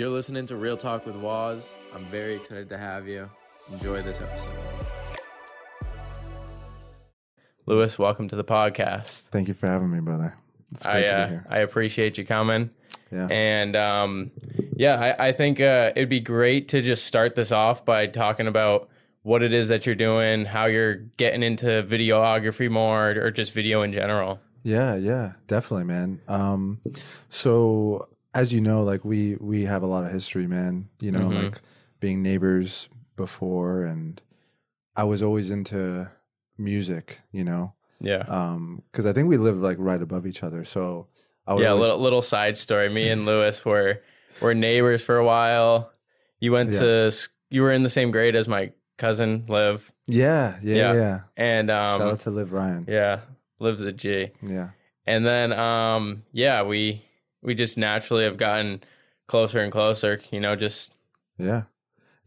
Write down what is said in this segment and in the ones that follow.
You're listening to Real Talk with Waz. I'm very excited to have you. Enjoy this episode. Luis, welcome to the podcast. Thank you for having me, brother. It's I great to uh, be here. I appreciate you coming. Yeah. And um, yeah, I, I think uh, it'd be great to just start this off by talking about what it is that you're doing, how you're getting into videography more, or just video in general. Yeah, yeah, definitely, man. Um, so as you know, like we we have a lot of history, man. You know, Mhm. like being neighbors before, and I was always into music. You know, Yeah. um, because I think we live like right above each other. So I yeah, always- little little side story. Me and Luis were were neighbors for a while. You went Yeah. to you were in the same grade as my cousin Liv, yeah, yeah, Yeah. yeah. and Shout um, out to Liv Ryan. yeah, Liv's a G. Yeah, And then um, yeah, we we just naturally have gotten closer and closer. You know, just, yeah,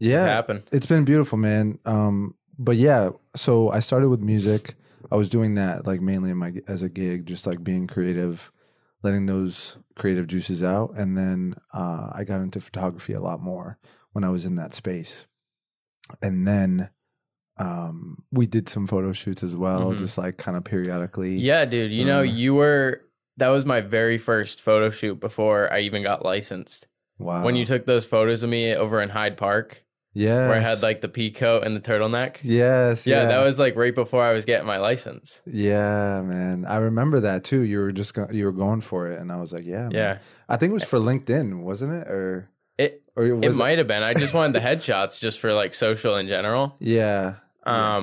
just yeah. happen. It's been beautiful, man. Um, but yeah, so I started with music. I was doing that like mainly in my as a gig, just like being creative, letting those creative juices out, and then uh, I got into photography a lot more when I was in that space. And then um, we did some photo shoots as well, Mhm. just like kind of periodically. Yeah, dude. You know, Uh, you were that was my very first photo shoot before I even got licensed. Wow. When you took those photos of me over in Hyde Park. yeah, where I had like the pea coat and the turtleneck. yes, Yeah, yeah, that was like right before I was getting my license. yeah, man. I remember that too. You were just go- you were going for it, and I was like, yeah, man. Yeah, I think it was for LinkedIn, wasn't it? Or it or it was might have been. I just wanted the headshots just for like social in general. Yeah. Yeah.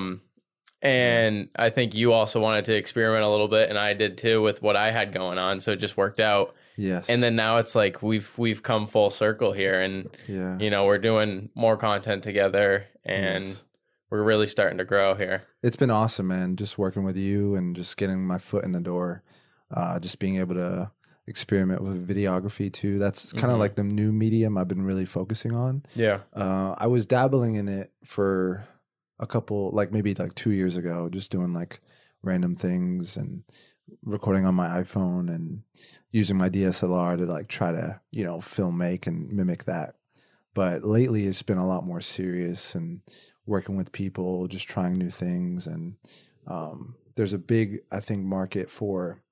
And I think you also wanted to experiment a little bit, and I did too with what I had going on. So it just worked out. Yes. And then now it's like we've we've come full circle here, and yeah. you know we're doing more content together, and Yes. we're really starting to grow here. It's been awesome, man. Just working with you and just getting my foot in the door. Uh, just being able to experiment with videography too. That's kind of Mhm. like the new medium I've been really focusing on. Yeah. Uh, I was dabbling in it for a couple, like maybe like two years ago, just doing like random things and recording on my iPhone and using my DSLR to like try to, you know, film make and mimic that. But lately it's been a lot more serious and working with people, just trying new things. And um, there's a big, I think, market for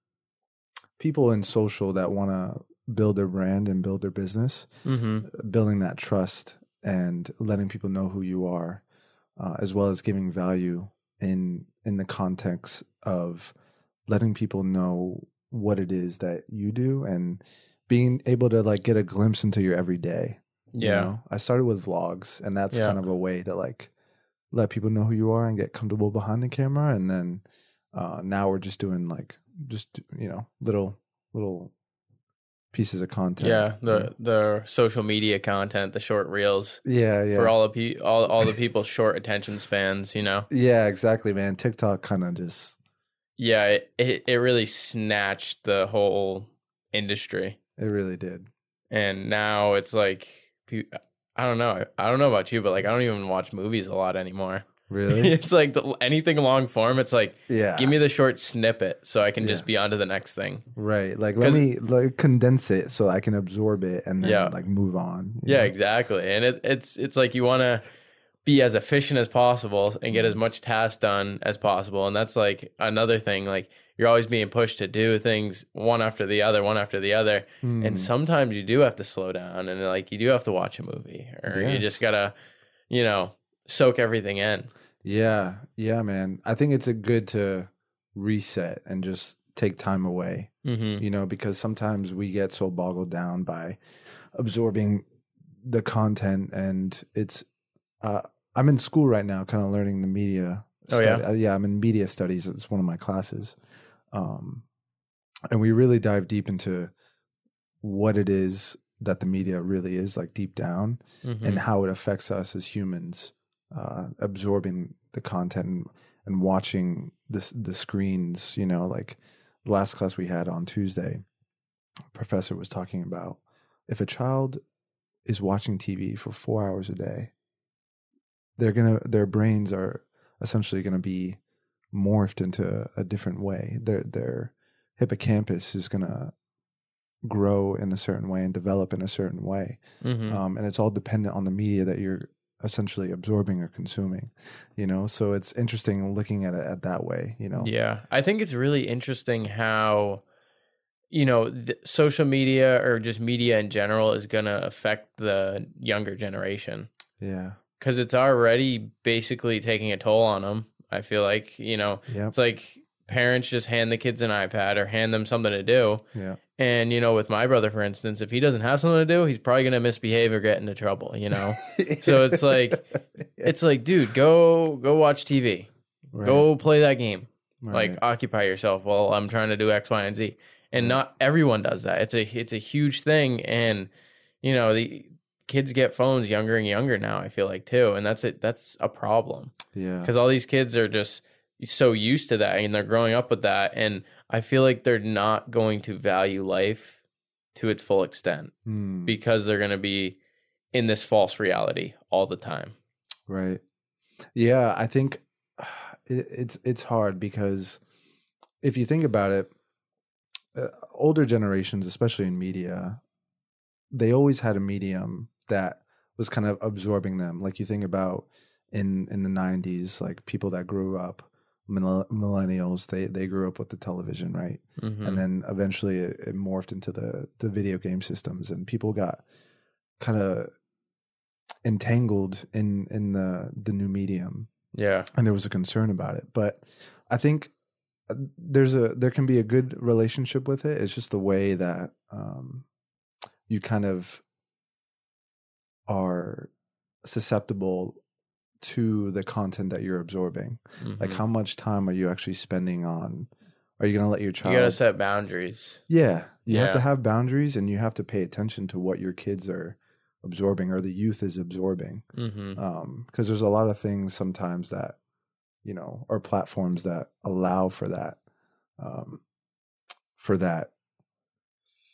people in social that want to build their brand and build their business Mm-hmm. building that trust and letting people know who you are, uh, as well as giving value in in the context of letting people know what it is that you do and being able to like get a glimpse into your everyday. you Yeah. know? I started with vlogs, and that's Yeah. kind of a way to like let people know who you are and get comfortable behind the camera. And then uh, now we're just doing like just you know little little pieces of content. Yeah, mm. the the social media content, the short reels yeah, yeah. for all the pe- all all the people's short attention spans. You know, Yeah, exactly, man. TikTok kind of just yeah, it, it it really snatched the whole industry, it really did. and now it's like I don't know, I don't know about you, but like I don't even watch movies a lot anymore. Really? it's like the, anything long form. It's like yeah. give me the short snippet so I can just be on to the next thing. right. Like let 'Cause- me like condense it so I can absorb it and then Yeah. like move on. you Yeah, know? exactly. And it, it's it's like you want to be as efficient as possible and get as Mm-hmm. much task done as possible. And that's like another thing. Like you're always being pushed to do things one after the other, one after the other. Mm. And sometimes you do have to slow down and like you do have to watch a movie or you Yes. just gotta, you know, soak everything in. Yeah, yeah, man. I think it's a good to reset and just take time away. Mm-hmm. You know, because sometimes we get so boggled down by absorbing the content, and it's. Uh, I'm in school right now, kind of learning the media. Oh, yeah? uh, yeah. I'm in media studies. It's one of my classes, um, and we really dive deep into what it is that the media really is, like deep down, Mm-hmm. and how it affects us as humans, uh, absorbing the content and, and watching this the screens. You know, like the last class we had on Tuesday, professor was talking about if a child is watching TV for four hours a day, they're gonna their brains are essentially gonna be morphed into a different way. Their their hippocampus is gonna grow in a certain way and develop in a certain way. Mhm. Um, and it's all dependent on the media that you're essentially absorbing or consuming, you know? So it's interesting looking at it at that way, you know? Yeah, I think it's really interesting how you know social media or just media in general is going to affect the younger generation Yeah. because it's already basically taking a toll on them. I feel like you know Yep. it's like parents just hand the kids an iPad or hand them something to do, Yeah. and you know with my brother for instance, if he doesn't have something to do, he's probably going to misbehave or get into trouble. You know, So it's like- it's like dude, go go watch TV, Right. go play that game. Right. like occupy yourself while I'm trying to do X, Y, and Z. And not everyone does that. It's a it's a huge thing, and you know the kids get phones younger and younger now. I feel like too, and that's it. That's a problem yeah. because all these kids are just so used to that, and they're growing up with that, and I feel like they're not going to value life to its full extent Hmm. because they're going to be in this false reality all the time. Right. Yeah, I think it, it's it's hard because if you think about it, uh, older generations, especially in media, they always had a medium that was kind of absorbing them. Like you think about in in the '90s, like people that grew up, millennials, they they grew up with the television, right? Mhm. and then eventually it, it morphed into the the video game systems and people got kind of entangled in in the the new medium yeah, and there was a concern about it but i think uh, there's a there can be a good relationship with it it's just the way that um you kind of are susceptible to the content that you're absorbing like Mhm. how much time are you actually spending on are you going to let your child you got to set boundaries. yeah, you have to have boundaries and you have to pay attention to what your kids are absorbing or the youth is absorbing. hmm Um, because there's a lot of things sometimes that, you know, or platforms that allow for that, um, for that.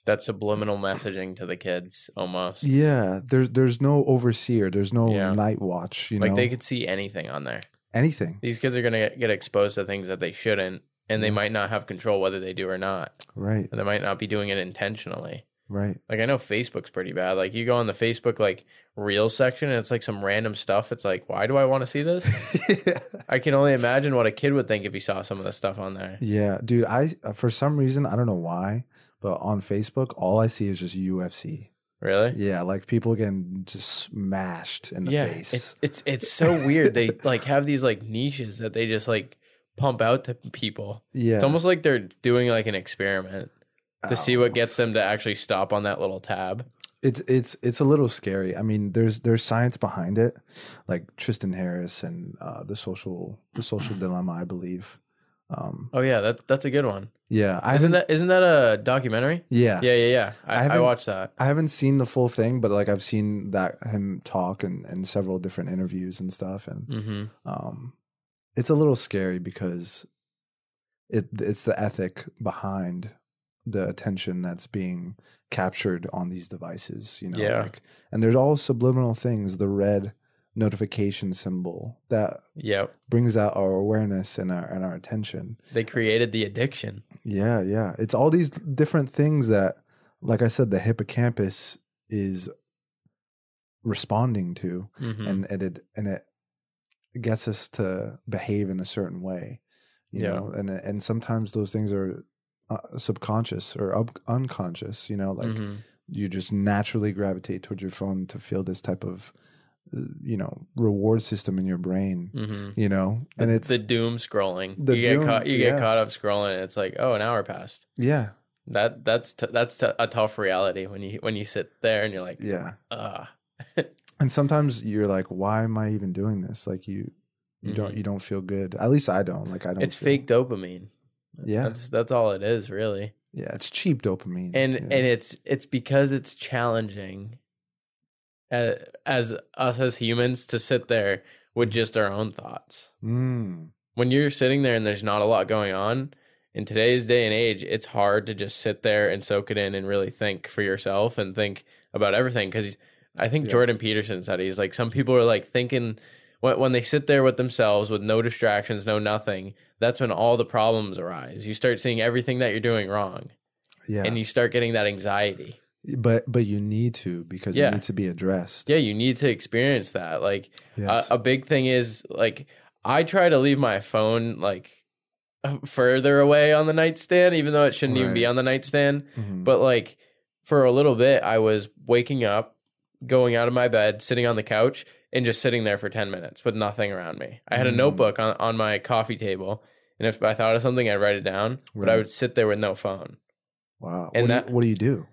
That subliminal messaging to the kids almost. Yeah, there's there's no overseer, there's no Yeah. night watch. You like know, they could see anything on there. anything, These kids are going to get, get exposed to things that they shouldn't, and they might not have control whether they do or not. right, And they might not be doing it intentionally. Right, Like I know Facebook's pretty bad. Like you go on the Facebook like Reels section, and it's like some random stuff. It's like, why do I want to see this? I can only imagine what a kid would think if he saw some of the stuff on there. yeah, dude. I uh, for some reason I don't know why, but on Facebook all I see is just UFC. Really? Yeah, like people getting just smashed in the yeah, face. it's it's it's so weird. They like have these like niches that they just like pump out to people. yeah, It's almost like they're doing like an experiment to see what gets them to actually stop on that little tab. It's it's it's a little scary. I mean, there's there's science behind it, like Tristan Harris and uh, the social the social dilemma. I believe. Um, Oh yeah, that that's a good one. yeah, I Isn't that isn't that a documentary? yeah, Yeah, yeah, yeah. I I, I, haven't- watched that. I haven't seen the full thing, but like I've seen that him talk and and several different interviews and stuff, and hmm um, it's a little scary because it it's the ethic behind the attention that's being captured on these devices you know Yeah. like and there's all subliminal things the red notification symbol that Yep. brings out our awareness and our and our attention They created the addiction. yeah yeah it's all these different things that like i said the hippocampus is responding to Mhm. and, and it and it gets us to behave in a certain way you Yeah. know and and sometimes those things are uh, subconscious or up, unconscious you know like Mhm. you just naturally gravitate towards your phone to feel this type of uh, you know reward system in your brain Mhm. you know and it's the doom scrolling. The you get doom, caught. You yeah. get caught up scrolling. And it's like, oh, an hour passed. yeah That that's t- that's t- a tough reality when you when you sit there and you're like, yeah ah, and sometimes you're like why am i even doing this like you you don't Mhm. you don't feel good at least i don't like i don't it's feel- fake dopamine. Yeah That's that's all it is, really. yeah it's cheap dopamine and yeah. and it's it's because it's challenging uh, as us as humans to sit there with just our own thoughts mm, when you're sitting there and there's not a lot going on in today's day and age it's hard to just sit there and soak it in and really think for yourself and think about everything because i think Yeah. jordan peterson said he's like some people are like thinking when, when they sit there with themselves with no distractions no nothing that's when all the problems arise you start seeing everything that you're doing wrong Yeah. and you start getting that anxiety. but but you need to because Yeah. it needs to be addressed. Yeah, you need to experience that. Like Yes. a, a big thing is like I try to leave my phone like further away on the nightstand, even though it shouldn't even be on the nightstand. Mhm. But like for a little bit, I was waking up, going out of my bed, sitting on the couch, and just sitting there for 10 minutes with nothing around me. I had a Mm. notebook on, on my coffee table. And if I thought of something, I'd write it down. But I would sit there with no phone. wow. and what, that- do you, what do you do?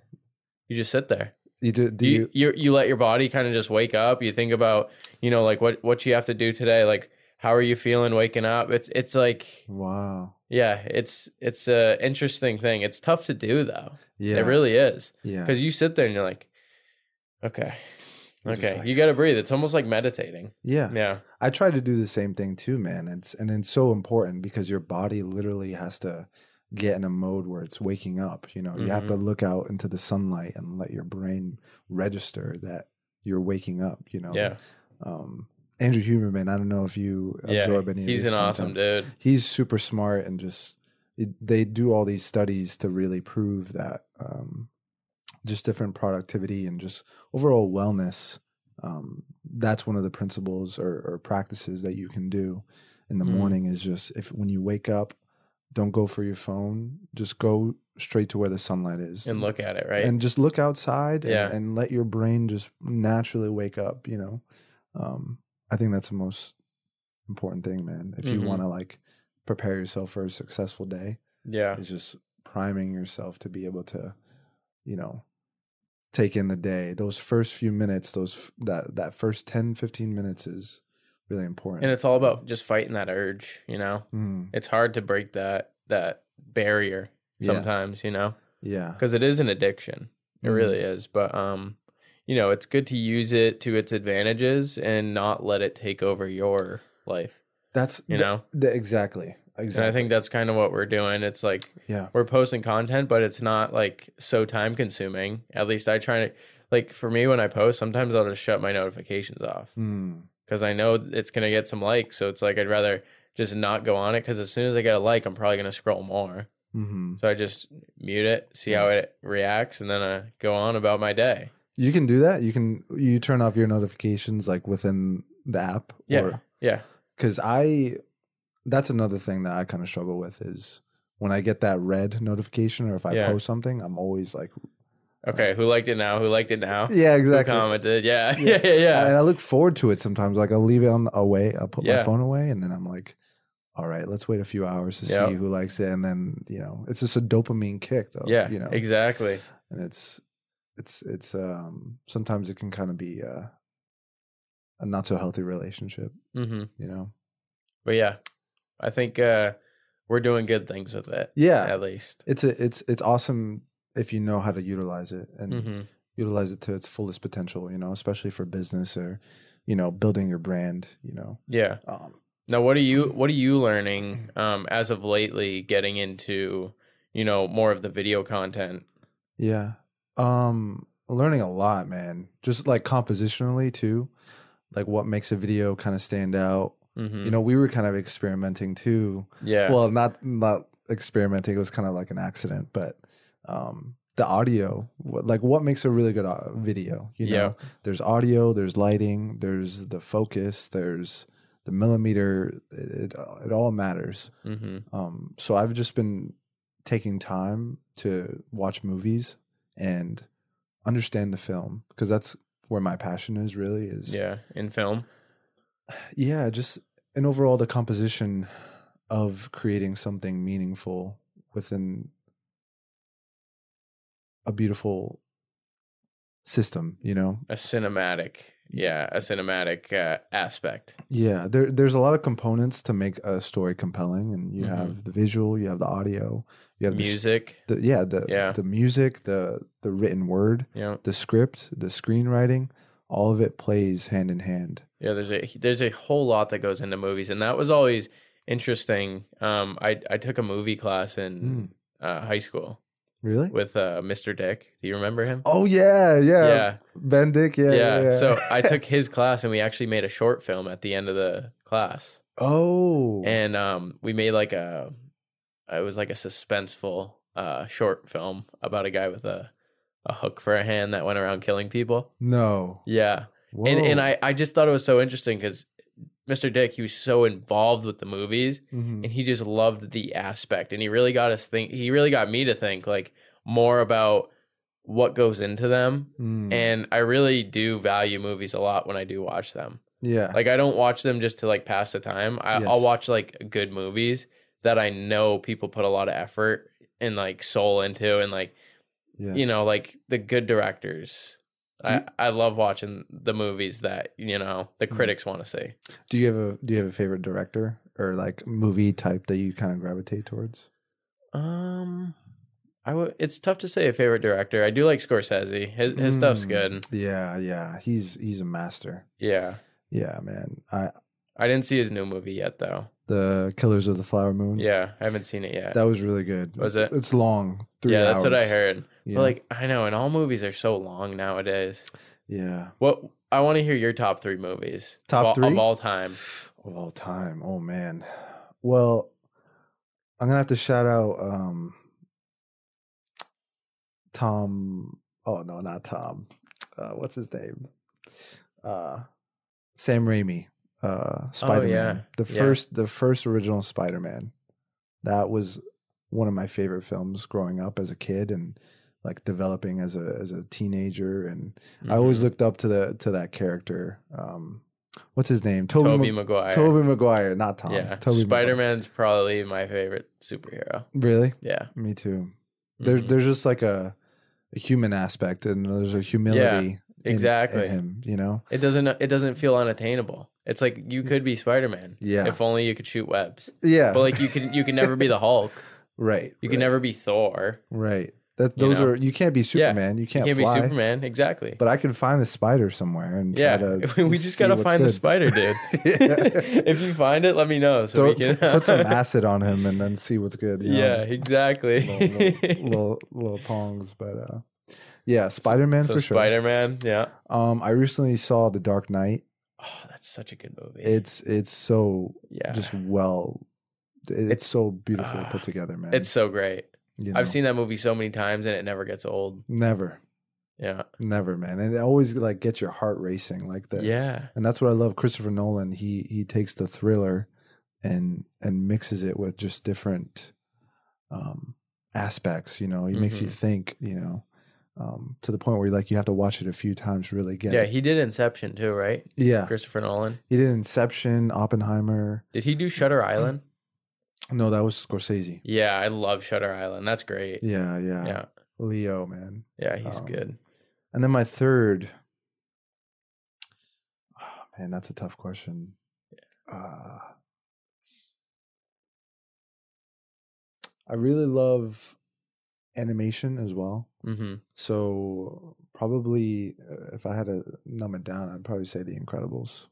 You just sit there. You do, do you, you, you you let your body kind of just wake up. You think about, you know, like what what you have to do today. Like how are you feeling waking up? It's it's like Wow. yeah, it's it's a interesting thing. It's tough to do though. Yeah. It really is yeah. because you sit there and you're like, okay, okay, like- you got to breathe. It's almost like meditating. yeah. Yeah, I try to do the same thing too, man. It's and it's so important because your body literally has to get in a mode where it's waking up. You know, you have to Mm-hmm. look out into the sunlight and let your brain register that you're waking up. You know. yeah, Um, Andrew Huberman. I don't know if you yeah. absorb any. He's an awesome dude. He's super smart and just it, they do all these studies to really prove that um, just different productivity and just overall wellness. Um, that's one of the principles or, or practices that you can do in the Mm. morning. Is just if when you wake up, don't go for your phone. Just go straight to where the sunlight is And look at it, right? and just look outside and, Yeah. and let your brain just naturally wake up you know um i think that's the most important thing man if you Mhm. want to like prepare yourself for a successful day yeah, is just priming yourself to be able to you know take in the day those first few minutes those that that first 10 15 minutes is really important and it's all about just fighting that urge. You know, Mm, it's hard to break that that barrier Yeah. sometimes. You know. yeah because it is an addiction. It Mhm. really is. But um, you know, it's good to use it to its advantages and not let it take over your life. that's You th- know, th- exactly exactly and I think that's kind of what we're doing. It's like yeah we're posting content, but it's not like so time consuming. At least I try to like for me when I post, sometimes I'll just shut my notifications off Mm, because I know it's gonna get some likes. So it's like I'd rather just not go on it because as soon as I get a like, I'm probably gonna scroll more. mhm. So I just mute it, see how it reacts, and then I go on about my day. You can do that. You can you turn off your notifications like within the app. Yeah. Yeah. Because I, that's another thing that I kind of struggle with is when I get that red notification or if I Yeah. post something, I'm always like, Okay, who liked it now? Who liked it now? yeah, Who exactly. commented? Yeah, Yeah. yeah, yeah, yeah. And I look forward to it sometimes. Like I'll leave it on away. I'll put my Yeah. phone away, and then I'm like, all right, let's wait a few hours to Yep. see who likes it, and then you know, it's just a dopamine kick, though. Yeah, you know, exactly. and it's it's it's um sometimes it can kind of be uh, a not so healthy relationship. hmm You know. But yeah, I think uh, we're doing good things with it. Yeah, at least. it's a it's it's awesome if you know how to utilize it and hmm utilize it to its fullest potential. You know, especially for business or you know building your brand. You know, Yeah. um, Now, what are you what are you learning um, as of lately, getting into you know more of the video content? yeah, um, learning a lot, man. Just like compositionally too, like what makes a video kind of stand out. Hmm You know, we were kind of experimenting too. yeah, Well, not not experimenting. It was kind of like an accident, but um, the audio, what, like what makes a really good video? You know, Yeah. there's audio, there's lighting, there's the focus, there's the millimeter. It it, it all matters. hmm Um, so I've just been taking time to watch movies and understand the film because that's where my passion is. Really, is yeah, in film. Yeah, just and overall the composition of creating something meaningful within a beautiful system, you know. a cinematic yeah a cinematic uh, aspect Yeah, there there's a lot of components to make a story compelling and you Mhm. have the visual, you have the audio, you have the music the, yeah, the Yeah. the music, the the written word, know the script, the screenwriting, all of it plays hand in hand. yeah there's a there's a whole lot that goes into movies and that was always interesting um i i took a movie class in Mm. uh, high school Really? with uh mr dick do you remember him Oh yeah, yeah. yeah Ben Dick, yeah, yeah, yeah. yeah. so i took his class and we actually made a short film at the end of the class Oh. and um we made like a it was like a suspenseful uh, short film about a guy with a a hook for a hand that went around killing people. No. Yeah, Whoa. and and I I just thought it was so interesting because Mr. Dick he was so involved with the movies Mhm. and he just loved the aspect and he really got us think he really got me to think like more about what goes into them Mm. and I really do value movies a lot when I do watch them. yeah. Like I don't watch them just to like pass the time. I, Yes. I'll watch like good movies that I know people put a lot of effort and like soul into, and like yes. you know, like the good directors. Do I, I love watching the movies that you know the Mm. critics want to see. Do you have a Do you have a favorite director or like movie type that you kind of gravitate towards? Um, I would. It's tough to say a favorite director. I do like Scorsese. His his stuff's Mm. good. Yeah, yeah. He's he's a master. Yeah, Yeah, man. I I didn't see his new movie yet though. the Killers of the Flower Moon. Yeah, I haven't seen it yet. That was really good. Was it? It's long. Three yeah, that's what I heard. Yeah. But like, I know, and all movies are so long nowadays. yeah. What I want to hear your top three movies Top of all, three? of all time. Of all time. Oh man. Well, I'm gonna have to shout out um Tom. Oh no, not Tom. Uh, what's his name? Uh, Sam Raimi. Uh, Spider Man. yeah. The Yeah. first, the first original Spider Man. That was one of my favorite films growing up as a kid and like developing as a as a teenager and I always Mhm. looked up to the to that character. Um, what's his name? Tobey, Tobey Mag- Maguire. Tobey Maguire, not Tom. yeah, Tobey Spider Maguire. Man's probably my favorite superhero. Really? Yeah, Me too. There's Mhm. there's just like a, a human aspect and there's a humility. in- exactly. in him, you know. it doesn't it doesn't feel unattainable. It's like you could be Spider Man. Yeah. if only you could shoot webs. Yeah. But like you can you can never be the Hulk. right. You right, can never be Thor. Right. That you those know? are you can't be Superman. You You can't, can't fly. be Superman. Exactly. But I can find a spider somewhere and yeah, try to. we just gotta find the spider, dude. If you find it, let me know so Throw- we can put some acid on him and then see what's good. you know, yeah, exactly. little, little, little, little tongs, but uh, yeah, Spider Man so for sure. Spider Man, yeah. Um, I recently saw The Dark Knight. Oh, that's such a good movie. It's it's so yeah, just well, it- it's, It's- so beautifully ah, put together, man. it's so great. You know, I've seen that movie so many times and it never gets old. never, Yeah, never, man, and it always like gets your heart racing like that. yeah, and that's what I love. Christopher Nolan, he he takes the thriller and and mixes it with just different um aspects. You know, he makes you Mhm. think. You know. Um, to the point where like you have to watch it a few times to really get yeah. it. He did Inception too, right? Yeah, Christopher Nolan. he did Inception, Oppenheimer. Did he do Shutter Island? No, that was Scorsese. Yeah, I love Shutter Island. That's great. Yeah, yeah, Yeah, Leo, man. yeah, he's Um, good. And then my third, oh, man, that's a tough question. Uh, I really love animation as well. hmm So probably, uh, if I had to numb it down, I'd probably say The Incredibles.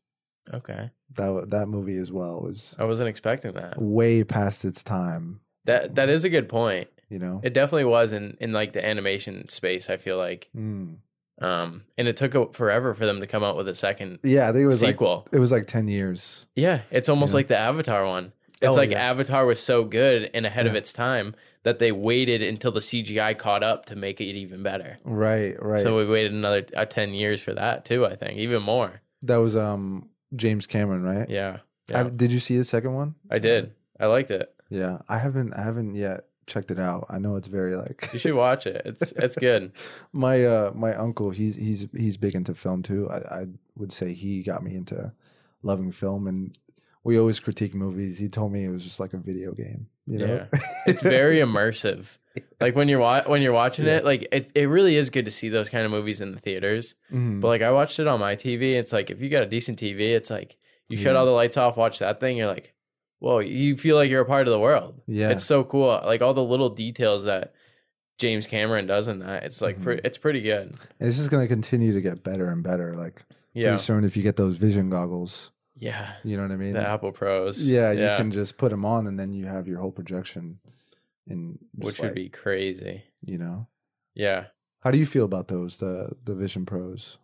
Okay, That that movie as well was I wasn't expecting that. way past its time. That that is a good point. You know. It definitely was in in like the animation space. I feel like, Mm. um, and it took a- forever for them to come out with a second Yeah, I think it was like sequel. it was like ten years. yeah, it's almost Yeah. like the Avatar one. It's Oh, like yeah. Avatar was so good and ahead of its time that they waited until the CGI caught up to make it even better. Right, right. So we waited another uh, ten years for that too. I think even more. that was um James Cameron, right? Yeah, I- did you see the second one? I did. I liked it. Yeah, I haven't. I haven't yet checked it out. I know it's very like. You should watch it. It's it's good. my uh my uncle, he's he's he's big into film too. I I would say he got me into loving film, and we always critique movies. He told me it was just like a video game. You know, It's very immersive. Like when you're wa- when you're watching Yeah. it, like it, it really is good to see those kind of movies in the theaters. Mhm. But like I watched it on my TV. It's like if you got a decent TV, it's like you shut all the lights off, watch that thing. You're like, whoa, you feel like you're a part of the world. yeah, It's so cool. Like all the little details that James Cameron does in that. It's like Mhm. pre- it's pretty good. And it's just gonna continue to get better and better. Like Yeah, soon, if you get those vision goggles, yeah. you know what I mean. The Apple Pros. Yeah, you can just put them on, and then you have your whole projection. In which would be crazy. you know. Yeah. How do you feel about those the the Vision Pros?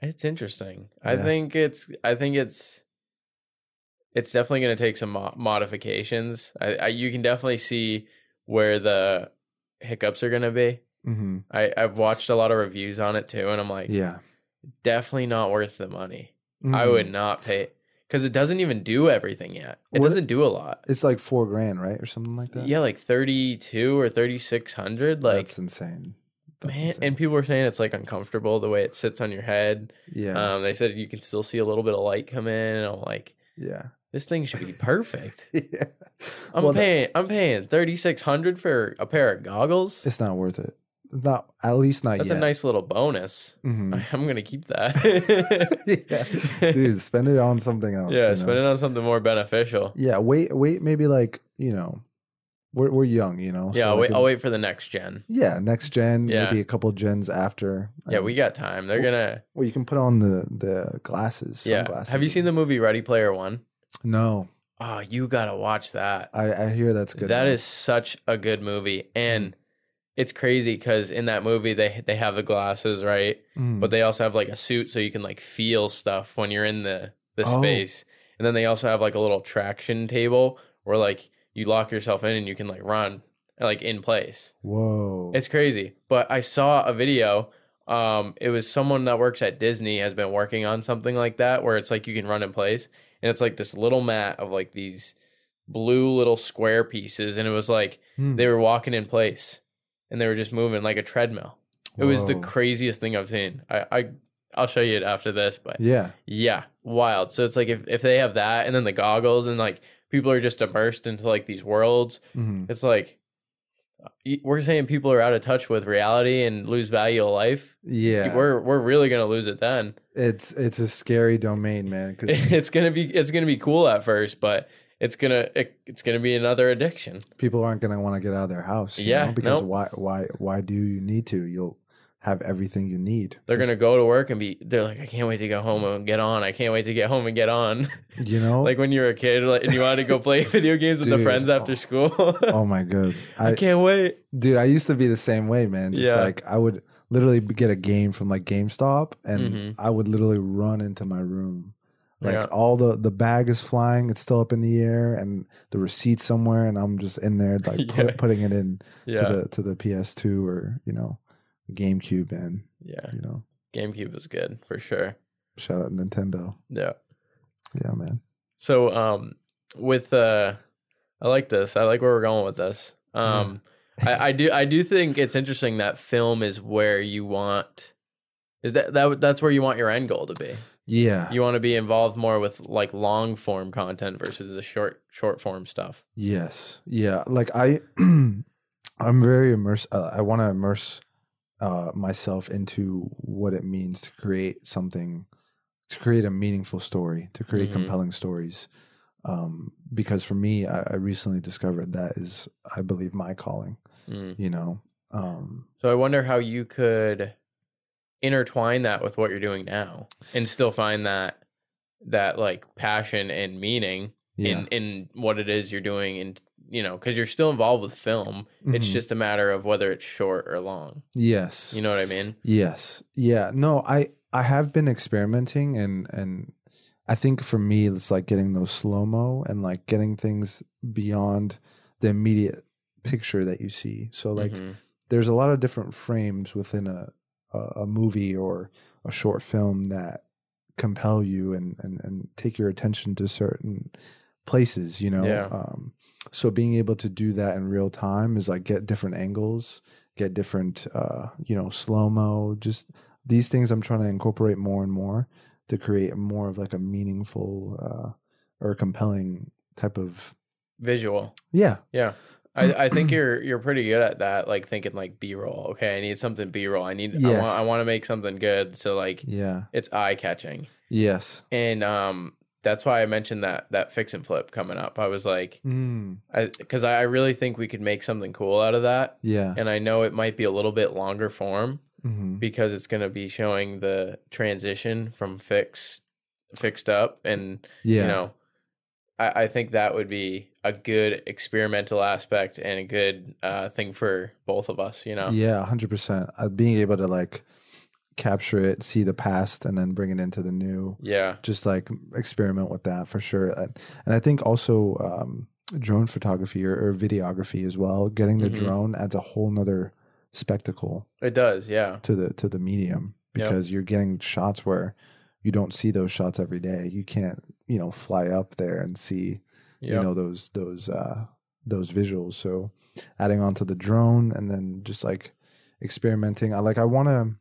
It's interesting. I think it's. I think it's. It's definitely going to take some mo- modifications. I, I, you can definitely see where the hiccups are gonna be. hmm I I've watched a lot of reviews on it too, and I'm like, Yeah. definitely not worth the money. I Mhm. would not pay because it doesn't even do everything yet. It What- doesn't do a lot. It's like four grand, right, or something like that. Yeah, like thirty two or thirty six hundred. Like that's insane. That's man, insane. and people were saying it's like uncomfortable the way it sits on your head. yeah, Um, they said you can still see a little bit of light come in. And I'm like, yeah, this thing should be perfect. yeah. I'm Well, paying. I'm paying thirty six hundred for a pair of goggles. It's not worth it. Not at least not yet. That's yet. a nice little bonus. Mhm. I'm gonna keep that. yeah, dude, spend it on something else. yeah, you know? spend it on something more beneficial. Yeah, wait, wait, maybe like you know, we're we're young, you know. Yeah, so I'll, like wait, in- I'll wait for the next gen. Yeah, next gen, Yeah. maybe a couple gens after. Yeah, Um, we got time. They're gonna. Well, you can put on the the glasses. Yeah. sunglasses. Have you seen the movie Ready Player One? No, Oh, you gotta watch that. I I hear that's good. That now. is such a good movie, and it's crazy because in that movie they they have the glasses right, Mm. but they also have like a suit so you can like feel stuff when you're in the the Oh. space, and then they also have like a little traction table where like you lock yourself in and you can like run like in place. whoa. It's crazy. But I saw a video. Um, it was someone that works at Disney has been working on something like that where it's like you can run in place, and it's like this little mat of like these blue little square pieces, and it was like Hmm. they were walking in place, and they were just moving like a treadmill. It was the craziest thing I've seen. I, I I'll show you it after this, but yeah. yeah, wild. So it's like if if they have that, and then the goggles, and like people are just immersed into like these worlds Mhm. it's like we're saying people are out of touch with reality and lose value of life. Yeah. We're we're really gonna lose it then. it's it's a scary domain, man. Because It's gonna be it's gonna be cool at first, but it's gonna it, it's gonna be another addiction. people aren't gonna want to get out of their house. Yeah, know? Because nope. why why why do you need to? You'll have everything you need. They're It's- gonna go to work and be they're like, I can't wait to go home and get on. I can't wait to get home and get on. you know. like when you were a kid like, and you wanted to go play video games with the friends after oh. school. oh my god. I, I, can't wait. dude, I used to be the same way, man. Just Yeah. like I would literally get a game from like GameStop, and Mhm. I would literally run into my room. Like Yeah. all the the bag is flying, it's still up in the air, and the receipt somewhere, and I'm just in there like Yeah. put, putting it in Yeah. to the to the PS2 or you know GameCube, and yeah. you know GameCube is good for sure. shout out Nintendo. Yeah. Yeah, man. So um with uh I like this. I like where we're going with this. Um I, I do I do think it's interesting that film is where you want is that that that's where you want your end goal to be. Yeah, You want to be involved more with like long form content versus the short short form stuff. Yes. Yeah. Like I, I'm very immersed. Uh, I want to immerse uh, myself into what it means to create something, to create a meaningful story, to create Mhm. compelling stories. Um, because for me, I, I recently discovered that is, I believe, my calling. Mm. You know. Um, So I wonder how you could intertwine that with what you're doing now and still find that that like passion and meaning yeah. in in what it is you're doing and you know because you're still involved with film it's Mhm. just a matter of whether it's short or long yes. you know what i mean Yes. Yeah. No, I I have been experimenting and and I think for me it's like getting those slow mo and like getting things beyond the immediate picture that you see. So like Mhm. there's a lot of different frames within a a, a movie or a short film that compel you and and and take your attention to certain places, you know. Yeah. Um so being able to do that in real time is like get different angles, get different uh you know slow mo just these things i'm trying to incorporate more and more to create more of like a meaningful uh or compelling type of visual yeah yeah I, I think you're you're pretty good at that like thinking like b-roll. Okay i need something b-roll. I need i Yes. want i want to make something good. So like yeah. it's eye-catching. Yes. And um that's why i mentioned that that fix and flip coming up. I was like mm, because I, I really think we could make something cool out of that. Yeah. And i know it might be a little bit longer form hmm because it's going to be showing the transition from fixed fixed up and yeah. you know I, I think that would be a good experimental aspect and a good uh, thing for both of us you know yeah 100% uh, being able to like capture it see the past and then bring it into the new yeah just like experiment with that for sure and and i think also um drone photography or, or videography as well. Getting the Mhm. drone adds a whole nother spectacle It does, yeah. to the to the medium Yep. because you're getting shots where you don't see those shots every day. You can't, you know, fly up there and see, Yeah. you know, those those uh those visuals. So adding on to the drone and then just like experimenting. I like I want to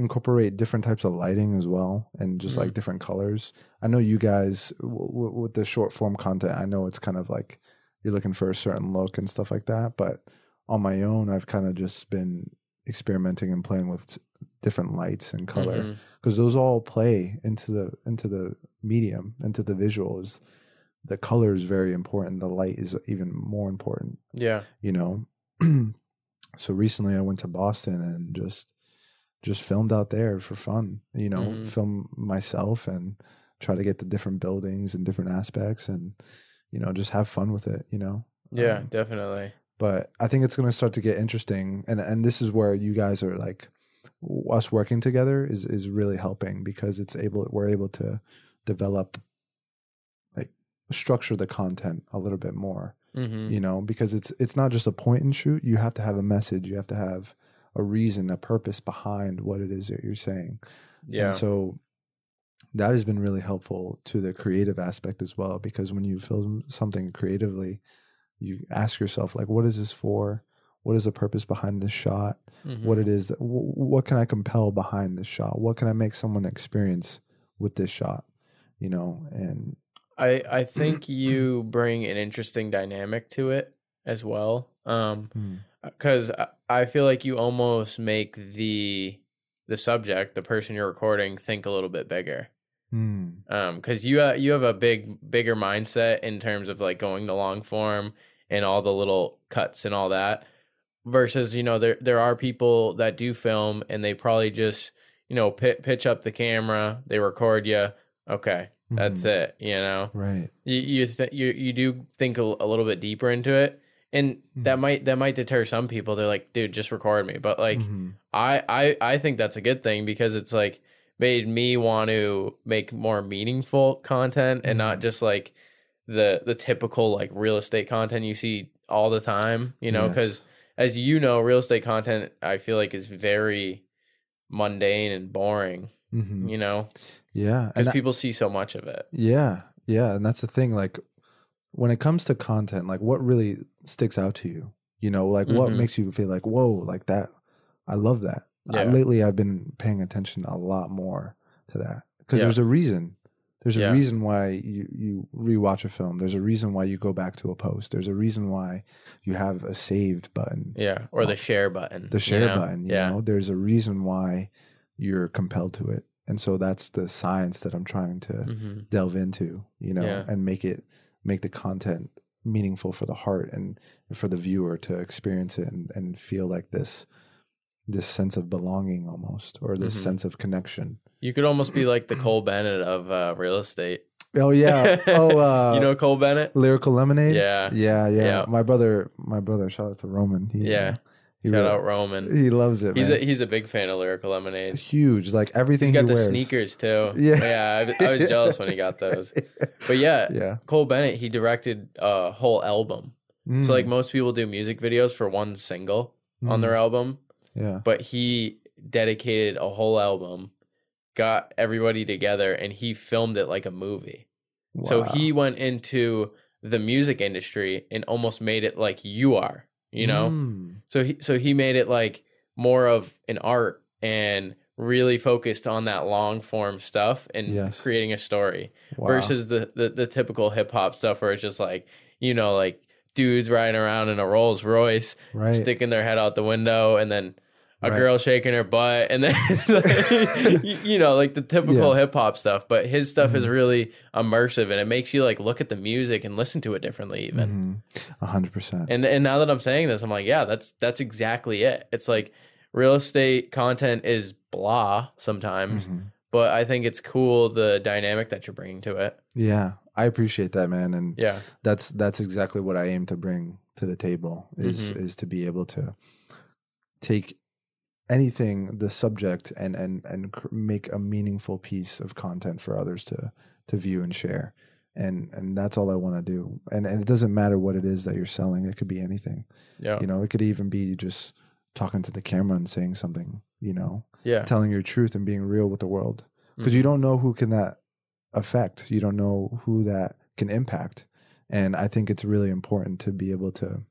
incorporate different types of lighting as well and just Mhm. like different colors. I know you guys w- w- with the short form content, I know it's kind of like you're looking for a certain look and stuff like that, but on my own I've kind of just been experimenting and playing with different lights and color because those all play into the into the medium into the visuals the color is very important the light is even more important Yeah. you know so recently i went to boston and just just filmed out there for fun you know Mhm. film myself and try to get the different buildings and different aspects and you know just have fun with it you know Yeah, Um, definitely. But I think it's going to start to get interesting, and and this is where you guys are like us working together is is really helping because it's able we're able to develop like structure the content a little bit more, hmm you know, because it's it's not just a point and shoot. You have to have a message. You have to have a reason, a purpose behind what it is that you're saying. Yeah. And so that has been really helpful to the creative aspect as well because when you film something creatively, you ask yourself like what is this for? What is the purpose behind this shot? Mhm. What it is that wh- what can I compel behind this shot? What can I make someone experience with this shot? You know, and I I think you bring an interesting dynamic to it as well. Um because I feel like you almost make the the subject, the person you're recording, think a little bit bigger. Mm. Um, because you uh, you have a big bigger mindset in terms of like going the long form and all the little cuts and all that. Versus, you know, there there are people that do film and they probably just you know pi pitch up the camera, they record you. Okay, that's Mhm. it. You know, right. you you th- you you do think a, a little bit deeper into it, and that Mhm. might that might deter some people. They're like, dude, just record me. But like, Mhm. I I I think that's a good thing because it's like made me want to make more meaningful content and not Mhm. just like the the typical like real estate content you see all the time. You know, because Yes. as you know, real estate content I feel like is very mundane and boring. Mhm. You know, yeah, because people see so much of it. Yeah, yeah, and that's the thing. Like, when it comes to content, like, what really sticks out to you? You know, like, what Mhm. makes you feel like, whoa, like that? I love that. Uh, Yeah. lately, I've been paying attention a lot more to that because Yeah. there's a reason. There's a reason why you you rewatch a film. There's a reason why you go back to a post. There's a reason why you have a saved button, Yeah, or the share button. the you share know? button. You yeah. know, there's a reason why you're compelled to it, and so that's the science that I'm trying to hmm delve into, you know, Yeah. and make it make the content meaningful for the heart and for the viewer to experience it and, and feel like this this sense of belonging almost or this Mhm. sense of connection. You could almost be like the Cole Bennett of uh, real estate. Oh yeah. Oh uh you know Cole Bennett? Lyrical Lemonade? Yeah. Yeah, yeah. Yeah. My brother my brother, shout out to Roman. He, Yeah. uh, he Shout really- out Roman. He loves it. He's man. a he's a big fan of Lyrical Lemonade. huge. Like everything He's got he the wears. sneakers too. Yeah. yeah. I, I was jealous when he got those. But yeah, yeah. Cole Bennett he directed a whole album. Mm, So like most people do music videos for one single on mm, their album, Yeah. but he dedicated a whole album, got everybody together, and he filmed it like a movie. So he went into the music industry and almost made it like you are, you know? Mm, So he so he made it like more of an art and really focused on that long form stuff and Yes. creating a story wow. versus the, the the typical hip hop stuff where it's just like, you know, like dudes riding around in a Rolls Royce, right. sticking their head out the window and then a Right. girl shaking her butt and then like, you, know like the typical hip hop stuff but his stuff is Mhm. really immersive and it makes you like look at the music and listen to it differently even Mhm. A hundred percent. and and now that I'm saying this I'm like yeah that's that's exactly it it's like real estate content is blah sometimes Mhm. but I think it's cool the dynamic that you're bringing to it Yeah, I appreciate that, man, and yeah that's that's exactly what I aim to bring to the table is Mhm. is to be able to take anything the subject and and and cr- make a meaningful piece of content for others to to view and share and and that's all I want to do. And and it doesn't matter what it is that you're selling. It could be anything. Yeah. You know, it could even be just talking to the camera and saying something. You know, Yeah. telling your truth and being real with the world because Mhm. you don't know who can that affect. You don't know who that can impact. And I think it's really important to be able to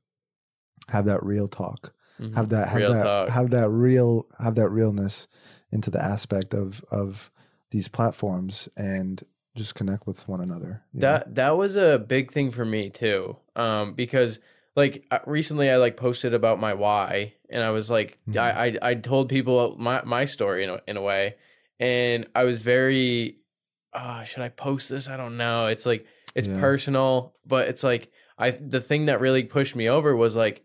have that real talk Mhm. have that have Real that talk. have that real have that realness into the aspect of of these platforms and just connect with one another you know? That that was a big thing for me too. Um, because like uh, recently I like posted about my why, and I was like, Mhm. I, I I told people my my story in a, in a way, and I was very, uh, should I post this? I don't know. It's like it's Yeah. personal, but it's like I the thing that really pushed me over was like,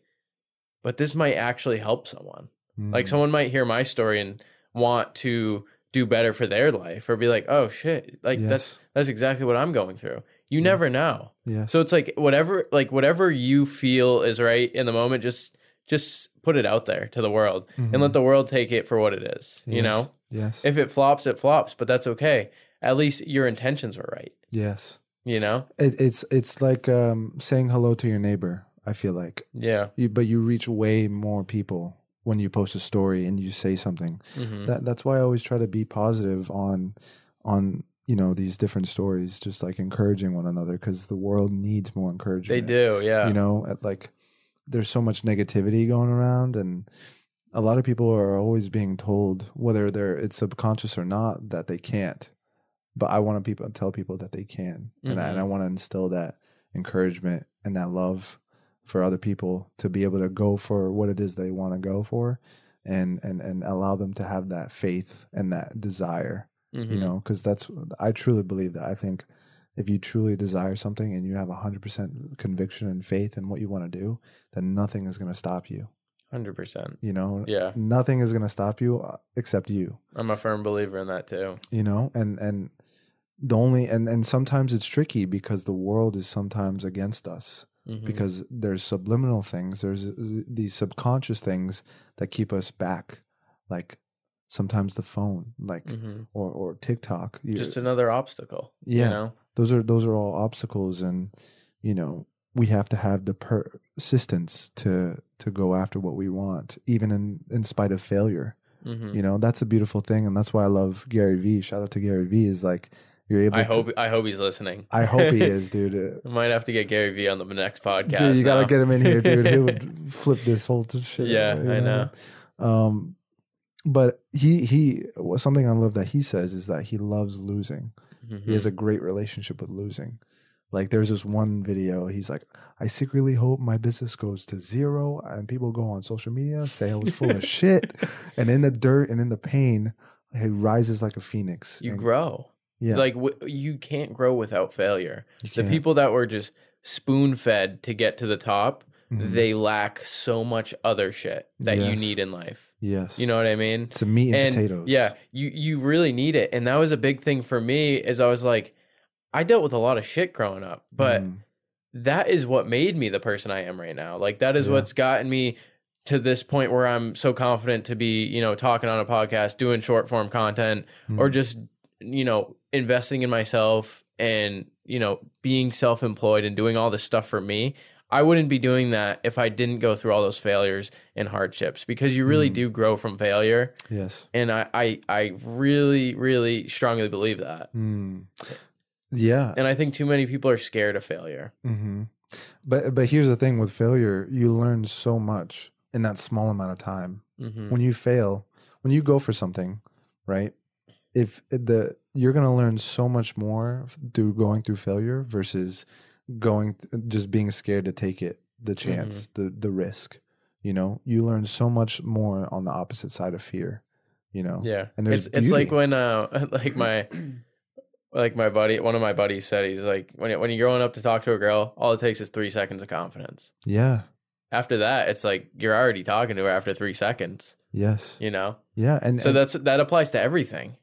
but this might actually help someone. Like Mm. someone might hear my story and want to do better for their life, or be like, oh shit, like that's Yes. that's exactly what I'm going through. You Yeah. never know. yes So it's like whatever like whatever you feel is right in the moment, just just put it out there to the world and let the world take it for what it is. You Mm-hmm. Know? yes If it flops, it flops, but that's okay. At least your intentions were right. yes You know? it, it's it's like um saying hello to your neighbor i feel like. Yeah. you but you reach way more people when you post a story and you say something. Hmm that that's why i always try to be positive on on you know these different stories just like encouraging one another because the world needs more encouragement. They do, yeah. you know at like there's so much negativity going around and a lot of people are always being told whether they're it's subconscious or not that they can't. But i want to people tell people that they can and, I, and i want to instill that encouragement and that love for other people to be able to go for what it is they want to go for and and and allow them to have that faith and that desire Mhm. you know because that's i truly believe that i think if you truly desire something and you have 100% conviction and faith in what you want to do then nothing is going to stop you 100%. you know Yeah. nothing is going to stop you uh, except you I'm a firm believer in that too. you know and and the only and and sometimes it's tricky because the world is sometimes against us Mhm. because there's subliminal things there's these subconscious things that keep us back like sometimes the phone like Mhm. or or tiktok You- just another obstacle. Yeah. You know? those are those are all obstacles and you know we have to have the persistence to to go after what we want even in in spite of failure Mhm. you know that's a beautiful thing and that's why i love gary vee shout out to gary vee is like you're able I to hope I hope he's listening. i hope he is dude I might have to get Gary Vee on the next podcast. dude you gotta get him in here dude he would flip this whole shit Yeah, you I know. um but he he something i love that he says is that he loves losing Mhm. he has a great relationship with losing. Like there's this one video, he's like, I secretly hope my business goes to zero and people go on social media, say I was full of shit. And in the dirt and in the pain, he rises like a phoenix. you grow. Yeah, Like w- you can't grow without failure. The people that were just spoon fed to get to the top, Mhm. they lack so much other shit that you need in life. yes, You know what I mean? it's a meat and, and potatoes. yeah, you you really need it. And that was a big thing for me is I was like I dealt with a lot of shit growing up, but Mhm. that is what made me the person I am right now. Like that is Yeah. what's gotten me to this point where I'm so confident to be, you know, talking on a podcast, doing short form content, or Mhm. just, you know, investing in myself and, you know, being self employed and doing all this stuff for me. I wouldn't be doing that if I didn't go through all those failures and hardships because you really Mhm. do grow from failure. yes, And I, I, I really, really strongly believe that. Mm. yeah. And I think too many people are scared of failure. hmm But but here's the thing with failure, you learn so much in that small amount of time. hmm when you fail, when you go for something, right? If eh, the you're gonna learn so much more through going through failure versus going eh, just being scared to take it, the chance, mm-hmm. the the risk. You know, you learn so much more on the opposite side of fear. You know, Yeah, And there's it's it's like when uh like my like my buddy one of my buddies said he's like when when you're growing up to talk to a girl, all it takes is three seconds of confidence. yeah, After that, it's like you're already talking to her after three seconds. yes, You know, yeah, and so and- that's that applies to everything.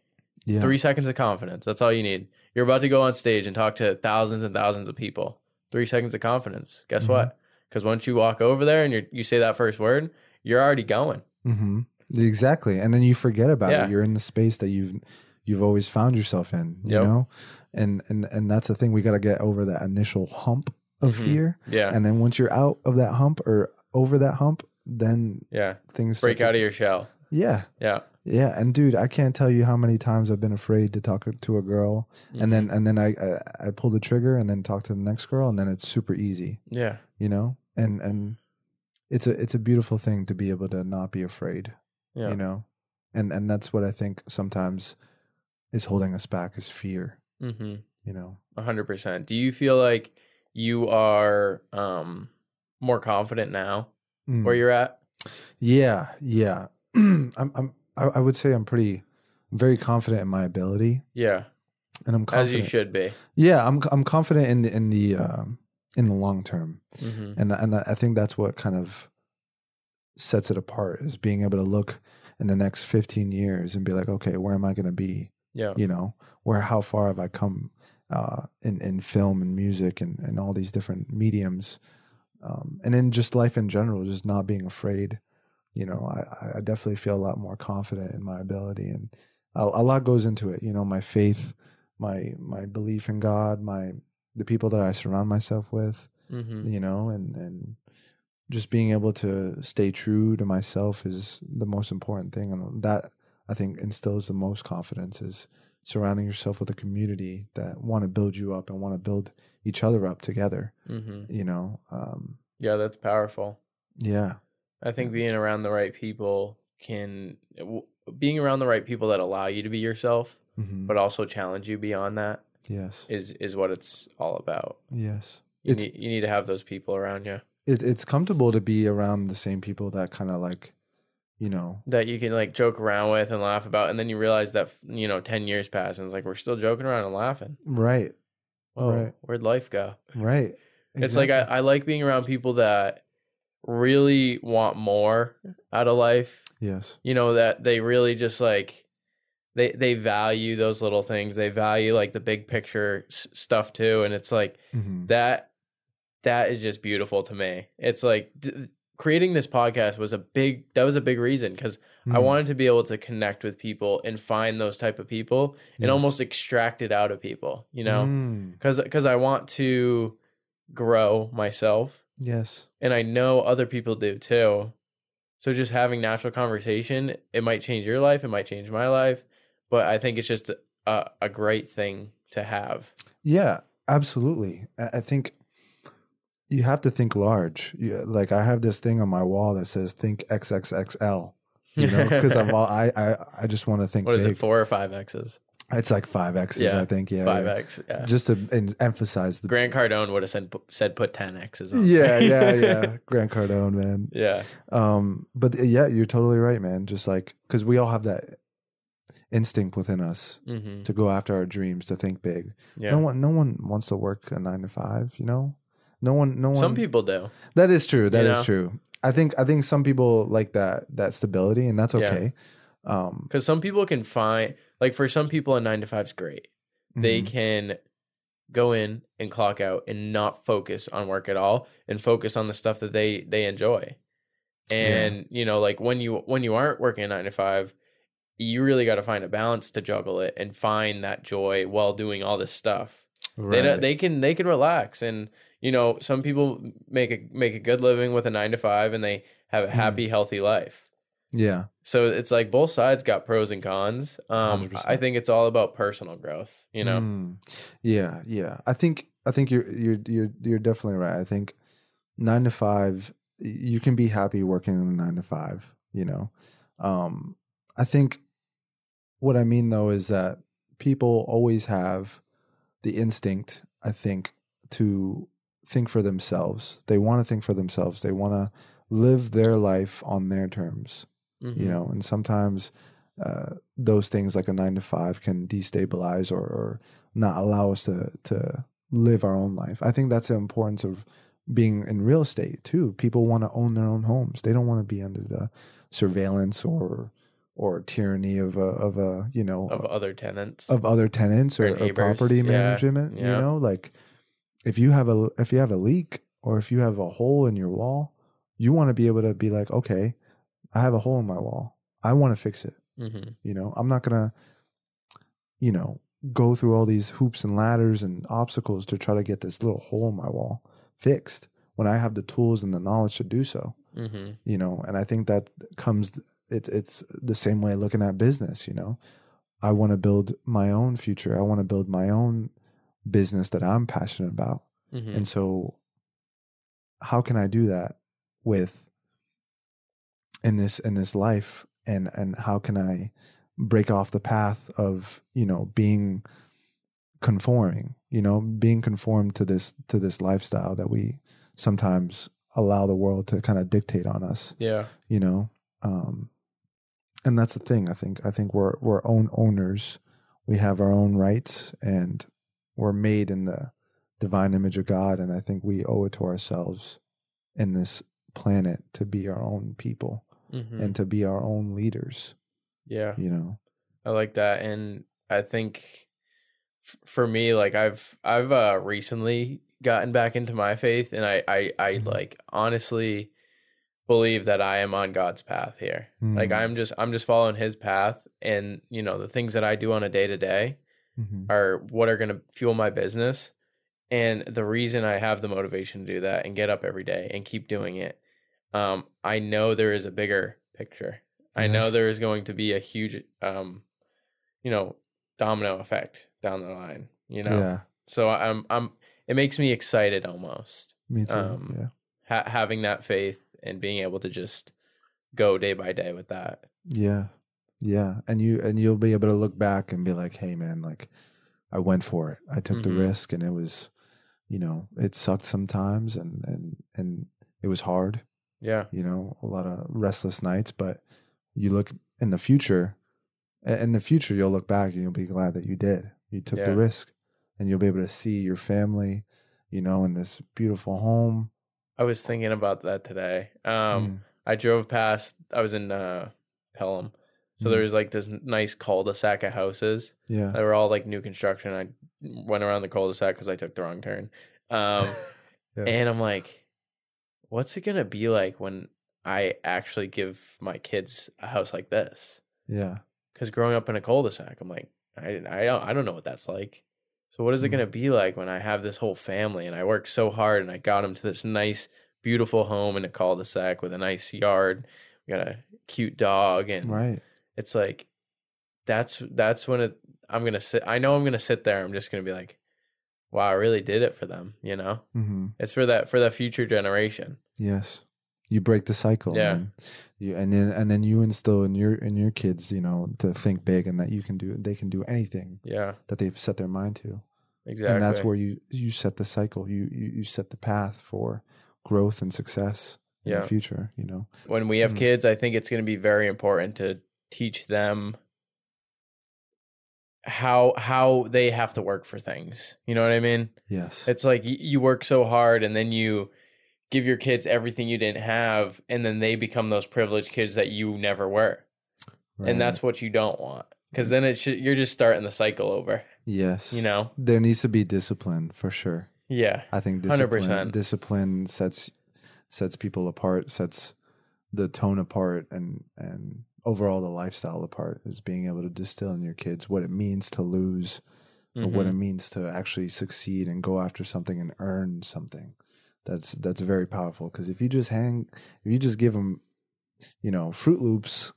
Yeah, Three seconds of confidence. That's all you need. You're about to go on stage and talk to thousands and thousands of people. Three seconds of confidence. Guess Mhm. what? Because once you walk over there and you you say that first word, you're already going. hmm Exactly, and then you forget about Yeah. it. You're in the space that you've you've always found yourself in. You Yep. know, and and and that's the thing. We got to get over that initial hump of Mhm. fear, Yeah. and then once you're out of that hump or over that hump, then yeah. things start Break to- out of your shell. Yeah, Yeah. Yeah. And dude, I can't tell you how many times I've been afraid to talk to a girl, and then and then I, I I pull the trigger and then talk to the next girl, and then it's super easy. Yeah. You know, and and it's a it's a beautiful thing to be able to not be afraid. Yeah. you know and and that's what i think sometimes is holding us back is fear Mm-hmm. you know A hundred percent. Do you feel like you are um more confident now Mm. where you're at? yeah yeah i'm i'm I, I would say i'm pretty very confident in my ability Yeah. and i'm As you confident should be. yeah i'm i'm confident in the in the um in the long term Mm-hmm. and and i think that's what kind of sets it apart is being able to look in the next 15 years and be like okay where am i going to be Yeah. you know where how far have i come uh in in film and music and and all these different mediums um and in just life in general just not being afraid you know i i definitely feel a lot more confident in my ability and a, a lot goes into it you know my faith my my belief in god my the people that i surround myself with Mm-hmm. you know and and just being able to stay true to myself is the most important thing and that i think instills the most confidence is surrounding yourself with a community that want to build you up and want to build each other up together Mm-hmm. you know um Yeah, that's powerful. yeah I think being around the right people can being around the right people that allow you to be yourself, Mhm. but also challenge you beyond that yes is is what it's all about. yes You It's- need you need to have those people around you it, it's comfortable to be around the same people that kind of like you know that you can like joke around with and laugh about, and then you realize that you know ten years pass and it's like we're still joking around and laughing. right Whoa, Right. where'd life go? right It's like I, I like being around people that really want more out of life. yes You know that they really just like they they value those little things. They value like the big picture s- stuff too, and it's like Mhm. that that is just beautiful to me. It's like d- creating this podcast was a big that was a big reason because I Mhm. wanted to be able to connect with people and find those type of people and Yes. almost extract it out of people. You know, Mm. because because I want to grow myself yes and I know other people do too. So just having natural conversation, it might change your life, it might change my life, but I think it's just a, a great thing to have. Yeah, absolutely. I think you have to think large. You, like I have this thing on my wall that says "Think XXXL." You know, because I'm all I I I just want to think what is big. it, four or five X's? It's like five X's, Yeah, I think. Yeah, Five yeah. X. Yeah. Just to en- emphasize the. Grant Cardone would have said said put ten X's on. yeah, yeah, yeah. Grant Cardone, man. yeah. Um, but uh, yeah, you're totally right, man. Just like because we all have that instinct within us hmm to go after our dreams, to think big. Yeah. No one, no one wants to work a nine to five. You know, no one, no one. Some people do. That is true. That is know? true. I think I think some people like that that stability, and that's Yeah. okay. Um, Because some people can find like for some people a nine to five's great. They mhm. can go in and clock out and not focus on work at all and focus on the stuff that they they enjoy. And you know, like when you when you aren't working a nine to five, you really got to find a balance to juggle it and find that joy while doing all this stuff. They right. don't, they can they can relax and you know some people make a make a good living with a nine to five and they have a Mm. happy healthy life. Yeah, So it's like both sides got pros and cons. Um, 100%. I think it's all about personal growth. You know, Mm. yeah, yeah. I think I think you're you're you're you're definitely right. I think nine to five, you can be happy working in a nine to five. You know, um, I think what I mean though is that people always have the instinct. I think to think for themselves. They want to think for themselves. They want to live their life on their terms Mhm. you know and sometimes uh, those things like a nine to five can destabilize or, or not allow us to to live our own life. I think that's the importance of being in real estate too. People want to own their own homes. They don't want to be under the surveillance or or tyranny of a of a you know of other tenants. of other tenants or, Or or property yeah, management you know? Like if you have a if you have a leak or if you have a hole in your wall you want to be able to be like okay i have a hole in my wall i want to fix it hmm you know i'm not gonna you know, go through all these hoops and ladders and obstacles to try to get this little hole in my wall fixed when I have the tools and the knowledge to do so? Mm-hmm. You know, and I think that comes it's it's the same way looking at business, you know. I want to build my own future. I want to build my own business that I'm passionate about. Mm-hmm. And so how can I do that with in this in this life and and how can I break off the path of, you know, being conforming, you know, being conformed to this to this lifestyle that we sometimes allow the world to kind of dictate on us, yeah. you know. Um and that's the thing. I think I think we're we're own owners. We have our own rights and we're made in the divine image of God and I think we owe it to ourselves in this planet to be our own people Mm-hmm. and to be our own leaders, yeah. you know. I like that, and I think f- for me, like I've I've uh, recently gotten back into my faith, and I I, I Mhm. like honestly believe that I am on God's path here. Like Mm. I'm just I'm just following His path, and you know the things that I do on a day to day are what are going to fuel my business. And the reason I have the motivation to do that and get up every day and keep doing it, um, I know there is a bigger picture. I know there is going to be a huge, um, you know, domino effect down the line. You know, Yeah, so I'm, I'm. It makes me excited almost me too. Um, yeah. ha- having that faith and being able to just go day by day with that. Yeah. Yeah. And you and you'll be able to look back and be like, hey man, like I went for it. I took Mhm. the risk and it was, you know, it sucked sometimes and and and it was hard, Yeah, you know, a lot of restless nights, but you look in the future in the future you'll look back and you'll be glad that you did. You took Yeah. the risk and you'll be able to see your family, you know, in this beautiful home. I was thinking about that today. Um, Mm. I drove past. I was in uh, Pelham, so Mm. there was like this nice cul-de-sac of houses. Yeah. They were all like new construction. I went around the cul-de-sac because I took the wrong turn. Um, Yeah. and I'm like, what's it gonna be like when I actually give my kids a house like this? yeah. Because growing up in a cul-de-sac, I'm like, I didn't, I don't I don't know what that's like. So what is it Mm. gonna be like when I have this whole family and I worked so hard and I got them to this nice, beautiful home in a cul-de-sac with a nice yard. We got a cute dog and Right. it's like that's that's when it I'm gonna sit I know I'm gonna sit there, I'm just gonna be like, Wow, I really did it for them, you know? Mhm. It's for that for the future generation. Yes. You break the cycle. Yeah. man. You and then and then you instill in your in your kids, you know, to think big and that you can do they can do anything Yeah, that they've set their mind to. exactly. And that's where you you set the cycle. You you, you set the path for growth and success in Yeah. the future, you know. when we have Mm. kids, I think it's going to be very important to teach them how how they have to work for things. You know what I mean? Yes. It's like you work so hard and then you give your kids everything you didn't have and then they become those privileged kids that you never were. Right. And that's what you don't want. Cuz mm. then it's you're just starting the cycle over, yes. you know? There needs to be discipline for sure. Yeah. I think discipline 100%. discipline sets sets people apart, sets the tone apart and and overall the lifestyle apart is being able to distill in your kids what it means to lose or what it Mhm. means to actually succeed and go after something and earn something. That's that's very powerful because if you just hang if you just give him you know Froot Loops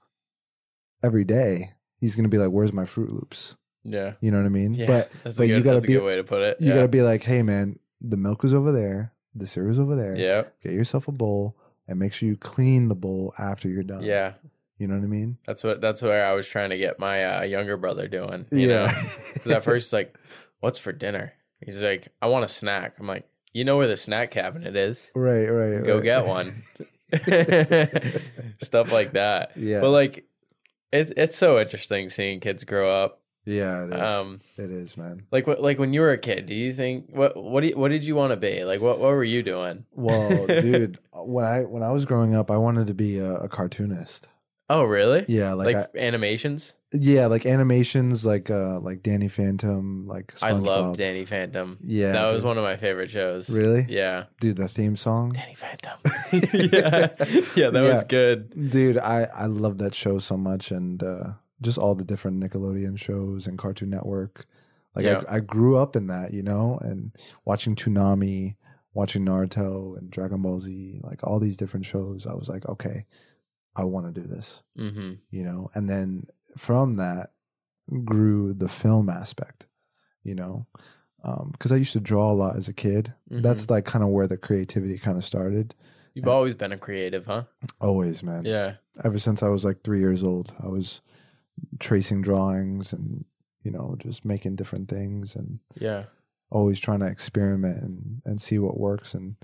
every day he's going to be like where's my Froot Loops Yeah. you know what i mean Yeah. but that's but a good, you gotta be- a way to put it. you yeah. got to be like hey man the milk is over there the cereal's over there Yeah. get yourself a bowl and make sure you clean the bowl after you're done Yeah. You know what i mean That's what that's where I was trying to get my uh, younger brother doing. You know, at first he's like, "What's for dinner?" He's like, "I want a snack." I'm like, "You know where the snack cabinet is? right right Go right. get one." Stuff like that. yeah But like, it's it's so interesting seeing kids grow up. yeah it is Um, it is man like what like when you were a kid, do you think what what do you, what did you want to be? Like what what were you doing? Well, dude, when I when I was growing up, I wanted to be a, a cartoonist. Oh, really? Yeah, like, Like, I, animations? yeah, like animations, like uh, like Danny Phantom, like SpongeBob. I love Danny Phantom. Yeah, that was one of my favorite shows. Really, Yeah. dude, the theme song, Danny Phantom. yeah. Yeah, that was good. dude. I I love that show so much, and uh, just all the different Nickelodeon shows and Cartoon Network. Like Yeah. I, I grew up in that, you know, and watching Toonami, watching Naruto and Dragon Ball Z, like all these different shows. I was like, okay, I want to do this, Mm-hmm. you know. And then from that grew the film aspect, you know, because I used to draw a lot as a kid. Mm-hmm. That's like kind of where the creativity kind of started. You've always been a creative, huh? Always, man. Yeah. ever since I was like three years old. I was tracing drawings and you know just making different things and Yeah. always trying to experiment and and see what works. And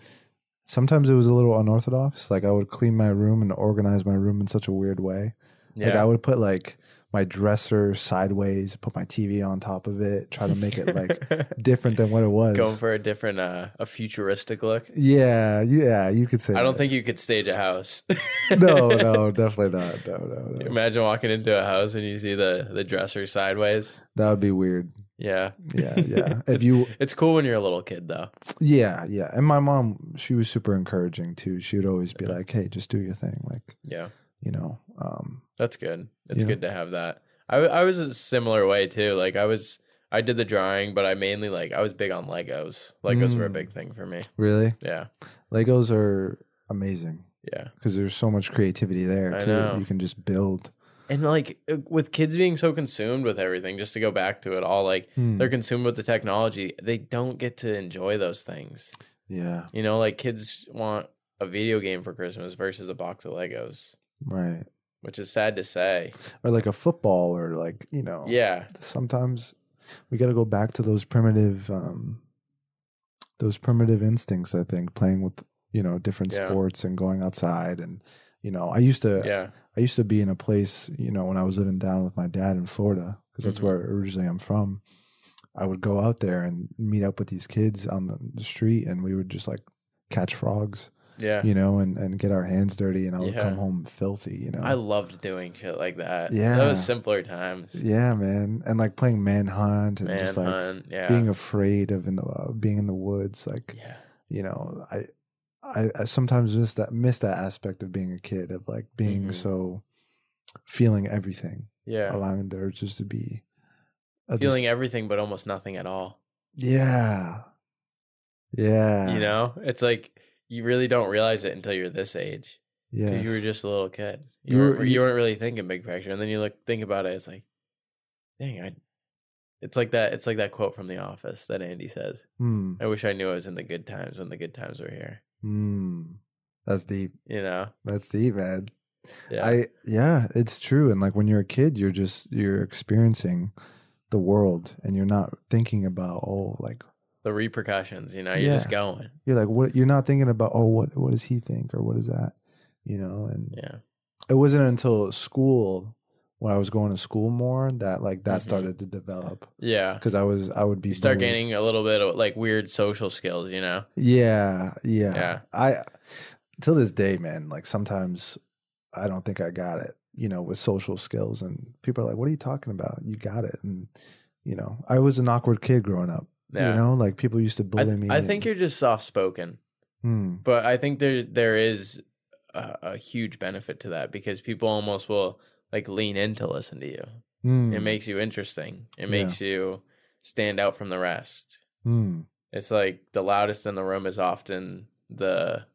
sometimes it was a little unorthodox. Like I would clean my room and organize my room in such a weird way. Yeah. Like I would put like my dresser sideways, put my TV on top of it, try to make it like different than what it was. going for a different, uh, a futuristic look. yeah, yeah, you could say. I don't think you could stage a house. no, no, definitely not. No, no, no. Imagine walking into a house and you see the the dresser sideways. That would be weird. Yeah. Yeah, yeah. if you It's cool when you're a little kid though. Yeah, yeah. And my mom, she was super encouraging too. She would always be like, "Hey, just do your thing." Like, Yeah. you know, um, That's good. It's good to have that. I, I was a similar way too. Like I was, I did the drawing, but I mainly like I was big on Legos. Legos were a Mm. big thing for me. really, Yeah, Legos are amazing yeah. because there's so much creativity there I too. know. You can just build. And like uh, with kids being so consumed with everything, just to go back to it all, like Hmm. they're consumed with the technology. They don't get to enjoy those things. Yeah, You know, like kids want a video game for Christmas versus a box of Legos, right. which is sad to say. Or like a football, or like you know, Yeah, Sometimes we got to go back to those primitive, um, those primitive instincts. I think playing with you know different Yeah. sports and going outside and you know, I used to. yeah, I used to be in a place, you know, when I was living down with my dad in Florida, because that's Mhm. where originally I'm from. I would go out there and meet up with these kids on the, the street, and we would just like catch frogs, yeah. you know, and, and get our hands dirty, and I would Yeah. come home filthy, you know. I loved doing shit like that. Yeah. that was simpler times. yeah, man, and like playing manhunt and just like yeah, being afraid of in the uh, being in the woods, like yeah, you know, I, I, I sometimes miss that miss that aspect of being a kid of like being Mhm. so feeling everything. yeah. allowing there just to be just- Feeling everything, but almost nothing at all. yeah yeah You know, it's like you really don't realize it until you're this age yeah you were just a little kid. You, You were- weren't, you- weren't really thinking big picture, and then you look think about it. It's like, dang, I. It's like that. It's like that quote from The Office that Andy says. hmm. I wish I knew I was in the good times when the good times were here. Hmm. that's deep You know, that's deep man yeah, i yeah it's true and like when you're a kid you're just you're experiencing the world and you're not thinking about oh like the repercussions. You know, you're just going. you're like what you're not thinking about oh what what does he think or what is that you know and Yeah, it wasn't until school when i was going to school more that like that Mhm. started to develop yeah. because i was i would be You start bullied. gaining a little bit of like weird social skills. You know. Yeah, yeah. Yeah. I till this day, man, like sometimes I don't think I got it, you know, with social skills and people are like, What are you talking about? You got it. And you know, I was an awkward kid growing up. Yeah. You know, like people used to I, bully th- me. I think and- you're just soft spoken. Hmm. But I think there there is a, a huge benefit to that because people almost will like lean in to listen to you. Hmm. It makes you interesting. It Yeah. makes you stand out from the rest. Hmm. It's like the loudest in the room is often the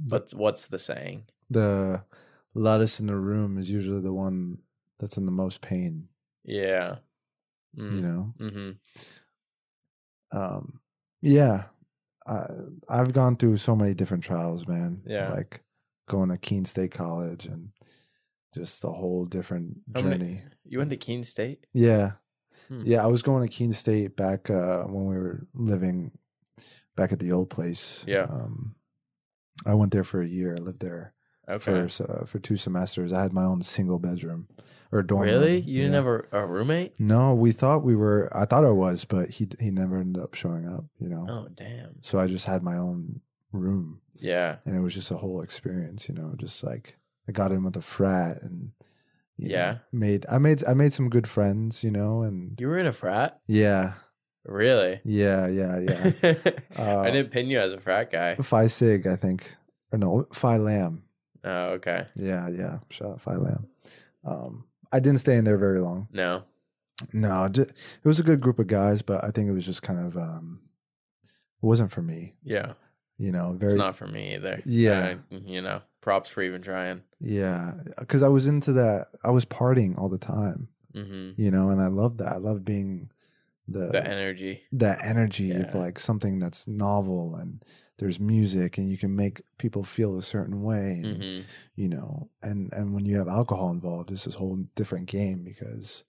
but what's the saying? the loudest in the room is usually the one that's in the most pain, Yeah. Mm. you know? Mm-hmm. um yeah I, i've gone through so many different trials man Yeah. like going to keene state college and just a whole different journey many- You went to Keene State? yeah Hmm. yeah i was going to keene state back uh when we were living back at the old place Yeah. um i went there for a year i lived there Okay. for uh, for two semesters i had my own single bedroom or dorm really? room. You didn't Yeah. have a, a roommate? no we thought we were i thought i was but he he never ended up showing up you know Oh damn. So I just had my own room Yeah. and it was just a whole experience, you know, just like I got in with a frat and you know, Yeah. made I made I made some good friends, you know, and You were in a frat? yeah, Really? yeah, yeah, yeah. Uh, I didn't pin you as a frat guy. Phi Sig, I think. Or no, Phi Lam. Oh, okay. Yeah, yeah. Shout out Phi Lam. Um I didn't stay in there very long. No. No, it was a good group of guys, but I think it was just kind of um, it wasn't for me. Yeah. You know, It's very not for me either. Yeah. I- you know, props for even trying. yeah, because I was into that. I was partying all the time, hmm you know, and I love that. I love being the The energy. that energy of like something that's novel and there's music and you can make people feel a certain way and, hmm you know and and when you have alcohol involved it's this whole different game because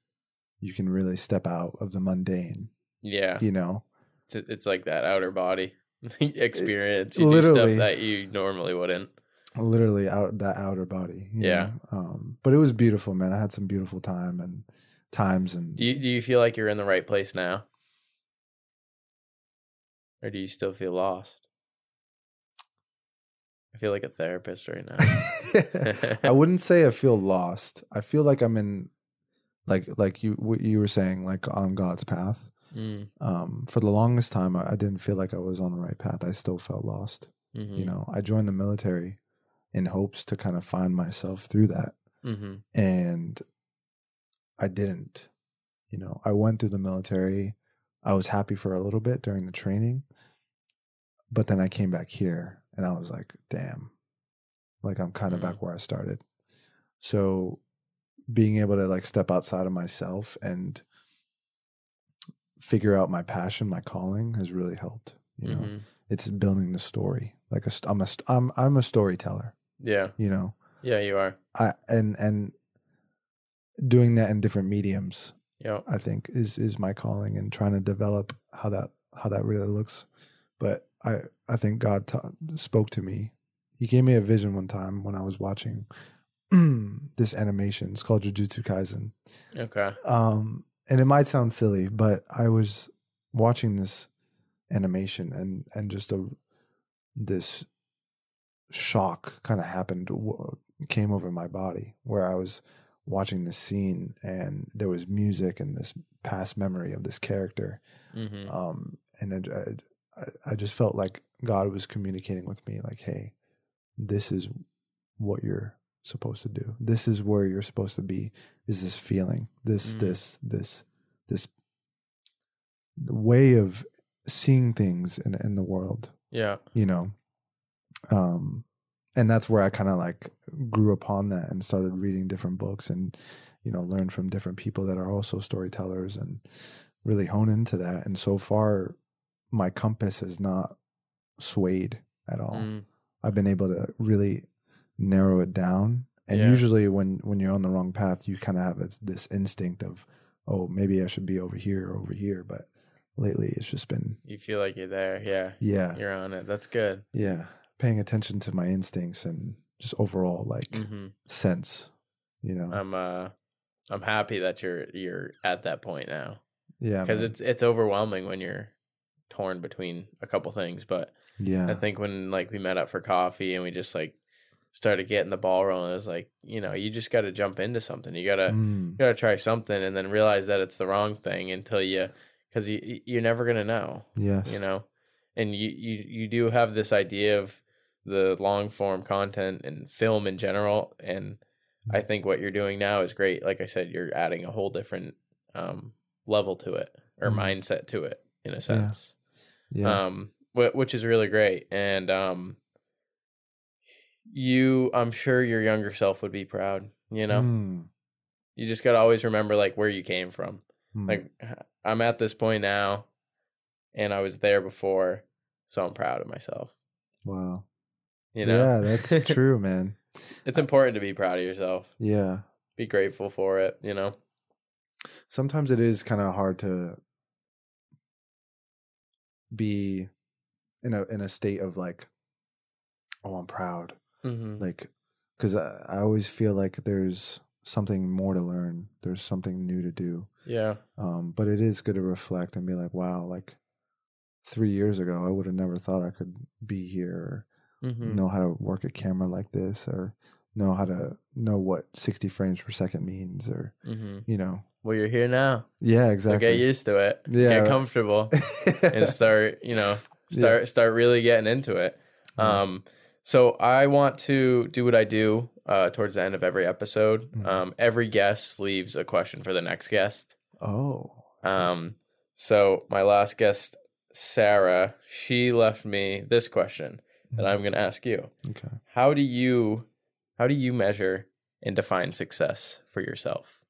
you can really step out of the mundane Yeah. you know It's, it's like that outer body experience. You do stuff that you normally wouldn't. Literally out that outer body Yeah. um but it was beautiful man i had some beautiful time and times and Do you, do you feel like you're in the right place now? Or do you still feel lost? I feel like a therapist right now. I wouldn't say I feel lost. I feel like I'm in, like like you what you were saying, like on God's path. Mm, Um, for the longest time, I, I didn't feel like I was on the right path. I still felt lost. mhm, You know, I joined the military in hopes to kind of find myself through that, mhm, and I didn't. You know, I went through the military. I was happy for a little bit during the training, but then I came back here and I was like, damn, like I'm kind of Mm. back where I started. So being able to like step outside of myself and figure out my passion, my calling has really helped. You know, mhm. it's building the story. Like a, I'm a, I'm, I'm a storyteller, Yeah. you know, Yeah, you are. I, and, and doing that in different mediums Yeah. I think is is my calling and trying to develop how that how that really looks. But I I think God ta- spoke to me. He gave me a vision one time when I was watching this animation. It's called Jujutsu Kaisen. Okay. Um, and it might sound silly, but I was watching this animation and and just a this shock kind of happened came over my body where I was watching this scene and there was music and this past memory of this character hmm um and it, I, I just felt like God was communicating with me like hey this is what you're supposed to do this is where you're supposed to be is this feeling this Mm. this this this the way of seeing things in in the world Yeah. you know um and that's where i kind of like grew upon that and started reading different books and you know learn from different people that are also storytellers and really hone into that and so far my compass has not swayed at all Mm, i've been able to really narrow it down and Yeah. usually when when you're on the wrong path you kind of have a, this instinct of oh maybe i should be over here or over here but lately it's just been You feel like you're there. Yeah. yeah You're on it. That's good. yeah paying attention to my instincts and just overall like hmm sense you know I'm uh I'm happy that you're you're at that point now yeah because it's it's overwhelming when you're torn between a couple things. But yeah I think when like we met up for coffee and we just like started getting the ball rolling, it was like you know you just got to jump into something. You gotta Mm, you gotta try something and then realize that it's the wrong thing until you because you you're never gonna know. yes you know and you, you you do have this idea of the long form content and film in general. And i think what you're doing now is great. Like i said you're adding a whole different um level to it or Mhm. mindset to it in a sense. Yeah. Um which is really great. And um you i'm sure your younger self would be proud you know? Mm, you just got to always remember like where you came from. Mm. like I'm at this point now and I was there before, so I'm proud of myself. wow You know? yeah that's true man It's important to be proud of yourself. yeah Be grateful for it, you know. sometimes it is kind of hard to be in a in a state of like oh i'm proud Mm-hmm. like because I, I always feel like there's something more to learn there's something new to do Yeah. um but it is good to reflect and be like wow like three years ago i would have never thought i could be here Mm-hmm. know how to work a camera like this or know how to know what 60 frames per second means or Mm-hmm. you know Well, you're here now. yeah So exactly get used to it. Yeah. Get comfortable and start, you know, start start really getting into it. Yeah. Um, so I want to do what I do. uh, towards the end of every episode. Mhm. Um, every guest leaves a question for the next guest. Oh. Um, so my last guest, Sarah, she left me this question that I'm going to ask you. okay. How do you how do you measure and define success for yourself?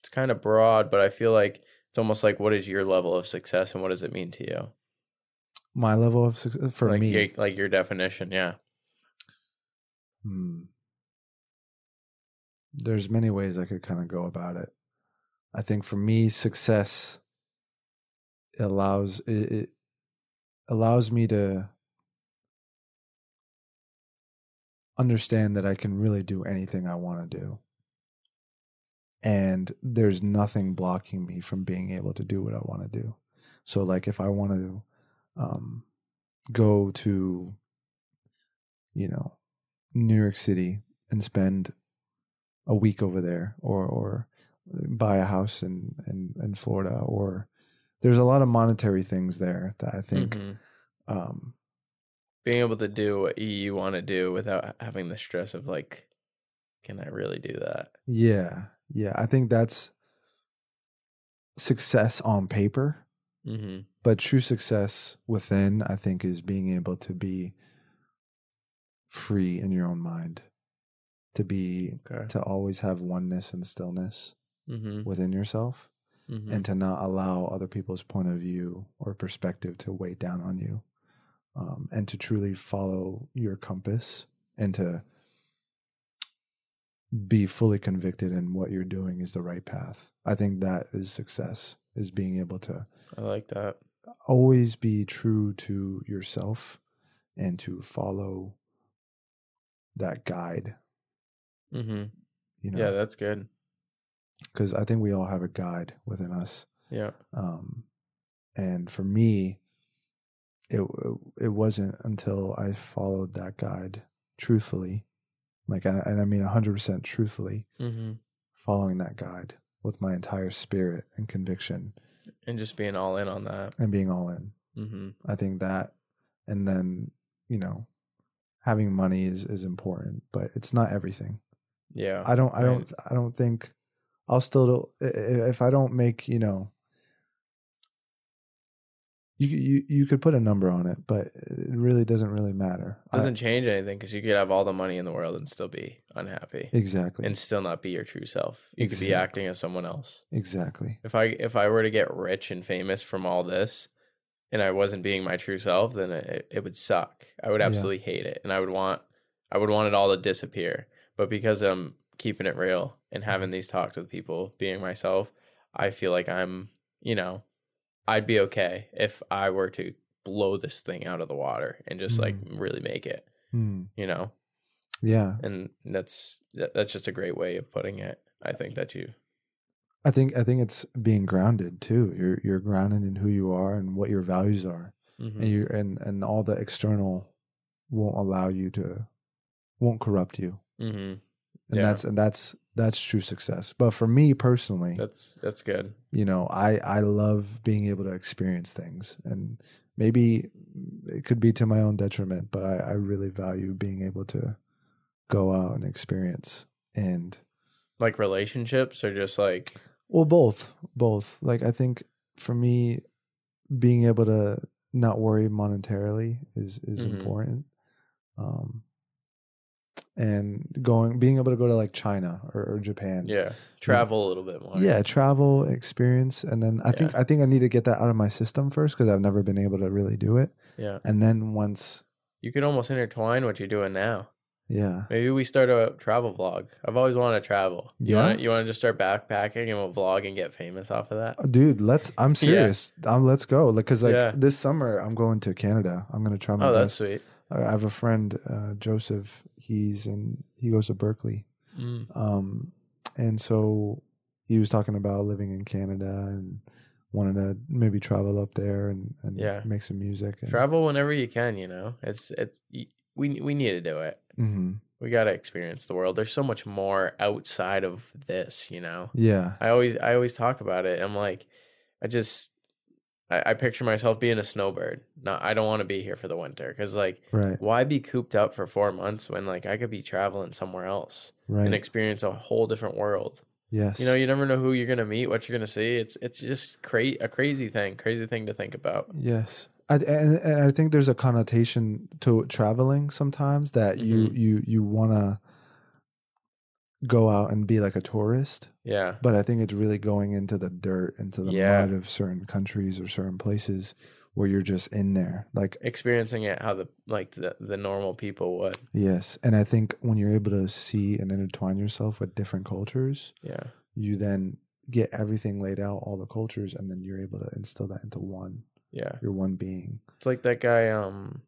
It's kind of broad, but I feel like it's almost like what is your level of success and what does it mean to you? My level of success for like me. your, like your definition, yeah. Hmm. There's many ways I could kind of go about it. I think for me, success allows it, it allows me to understand that I can really do anything I want to do. And there's nothing blocking me from being able to do what I want to do. So like if I want to um go to you know New York City and spend a week over there or or buy a house in in, in Florida or there's a lot of monetary things there that I think Mhm. um Being able to do what you want to do without having the stress of like, can I really do that? yeah yeah I think that's success on paper Mm-hmm. but true success within I think is being able to be free in your own mind to be Okay. to always have oneness and stillness Mm-hmm. within yourself mm-hmm. and to not allow other people's point of view or perspective to weigh down on you um, and to truly follow your compass and to be fully convicted in what you're doing is the right path i think that is success is being able to I like that. always be true to yourself and to follow that guide Mm-hmm. you know Yeah, that's good. Because i think we all have a guide within us Yeah. um, and for me it it wasn't until i followed that guide truthfully like I, and i mean 100% truthfully Mm-hmm. following that guide with my entire spirit and conviction And just being all in on that. and being all in Mm-hmm. i think that and then you know having money is is important but it's not everything Yeah. i don't i Right. don't i don't think i'll still do, i- i- if i don't make you know you you you could put a number on it but it really doesn't really matter I- doesn't change anything because you could have all the money in the world and still be unhappy exactly and still not be your true self. You could be acting as someone else. exactly If I if I were to get rich and famous from all this, and I wasn't being my true self, then it, it would suck. I would Yeah. absolutely hate it, and I would want I would want it all to disappear. But because I'm keeping it real and having these talks with people, being myself, I feel like I'm you know I'd be okay if I were to blow this thing out of the water and just like really make it. Hmm. You know, yeah and that's that, that's just a great way of putting it. I think that you i think i think it's being grounded too you're you're grounded in who you are and what your values are Mhm. and you and and all the external won't allow you to won't corrupt you Mhm. and Yeah. that's and that's that's true success. But for me personally that's that's good. you know i i love being able to experience things. And maybe it could be to my own detriment but i i really value being able to go out and experience. And Like relationships or just like well both both. Like i think for me being able to not worry monetarily is is Mhm. important. Um and going being able to go to like china or, or japan yeah, travel a little bit more. yeah travel experience and then i think i think i need to get that out of my system first because i've never been able to really do it yeah. and then once You can almost intertwine what you're doing now. yeah Maybe we start a travel vlog. I've always wanted to travel. You Yeah? want you want to just start backpacking and we'll vlog and get famous off of that. dude let's i'm serious um, let's go because like Yeah. this summer i'm going to canada i'm going to try my Oh, best that's sweet. I have a friend, uh, Joseph. He's in. He goes to Berkeley, Mm. um, and so he was talking about living in Canada and wanting to maybe travel up there and, and Yeah. make some music. And, Travel whenever you can. You know, it's it's we we need to do it. hmm We got to experience the world. There's so much more outside of this. You know. Yeah, I always I always talk about it. I'm like, I just I, I picture myself being a snowbird. No, I don't want to be here for the winter because like right why be cooped up for four months when like I could be traveling somewhere else right and experience a whole different world. yes You know, you never know who you're gonna meet, what you're gonna see. It's it's just cra- a crazy thing, crazy thing to think about. Yes. I, and, and I think there's a connotation to traveling sometimes that you Mhm. you you want to go out and be like a tourist, Yeah, but I think it's really going into the dirt, into the Yeah. mud of certain countries or certain places where you're just in there. Like experiencing it how the like the the normal people would. yes, and I think when you're able to see and intertwine yourself with different cultures, Yeah, you then get everything laid out, all the cultures, and then you're able to instill that into one. yeah. You're one being. It's like that guy. Um,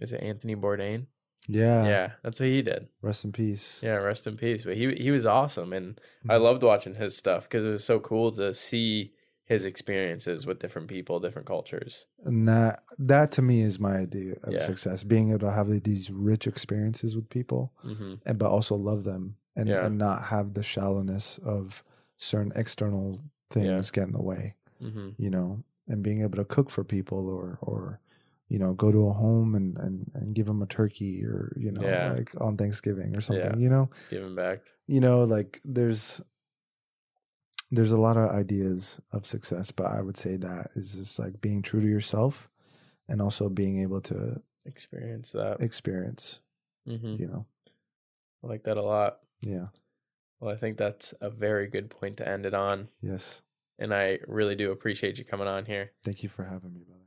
is it Anthony Bourdain? Yeah. yeah, that's what he did. Rest in peace. Yeah, rest in peace. But he he was awesome, and I Mhm. loved watching his stuff because it was so cool to see his experiences with different people, different cultures. and that that to me is my idea of Yeah. success being able to have these rich experiences with people hmm and but also love them and, Yeah. and not have the shallowness of certain external things get in the way hmm you know and being able to cook for people or or you know go to a home and and, and give them a turkey or you know Yeah. like on thanksgiving or something Yeah. you know give them back. you know like there's there's a lot of ideas of success but i would say that is just like being true to yourself and also being able to Experience that. experience hmm you know I like that a lot. yeah Well, I think that's a very good point to end it on. yes And I really do appreciate you coming on here. thank you for having me brother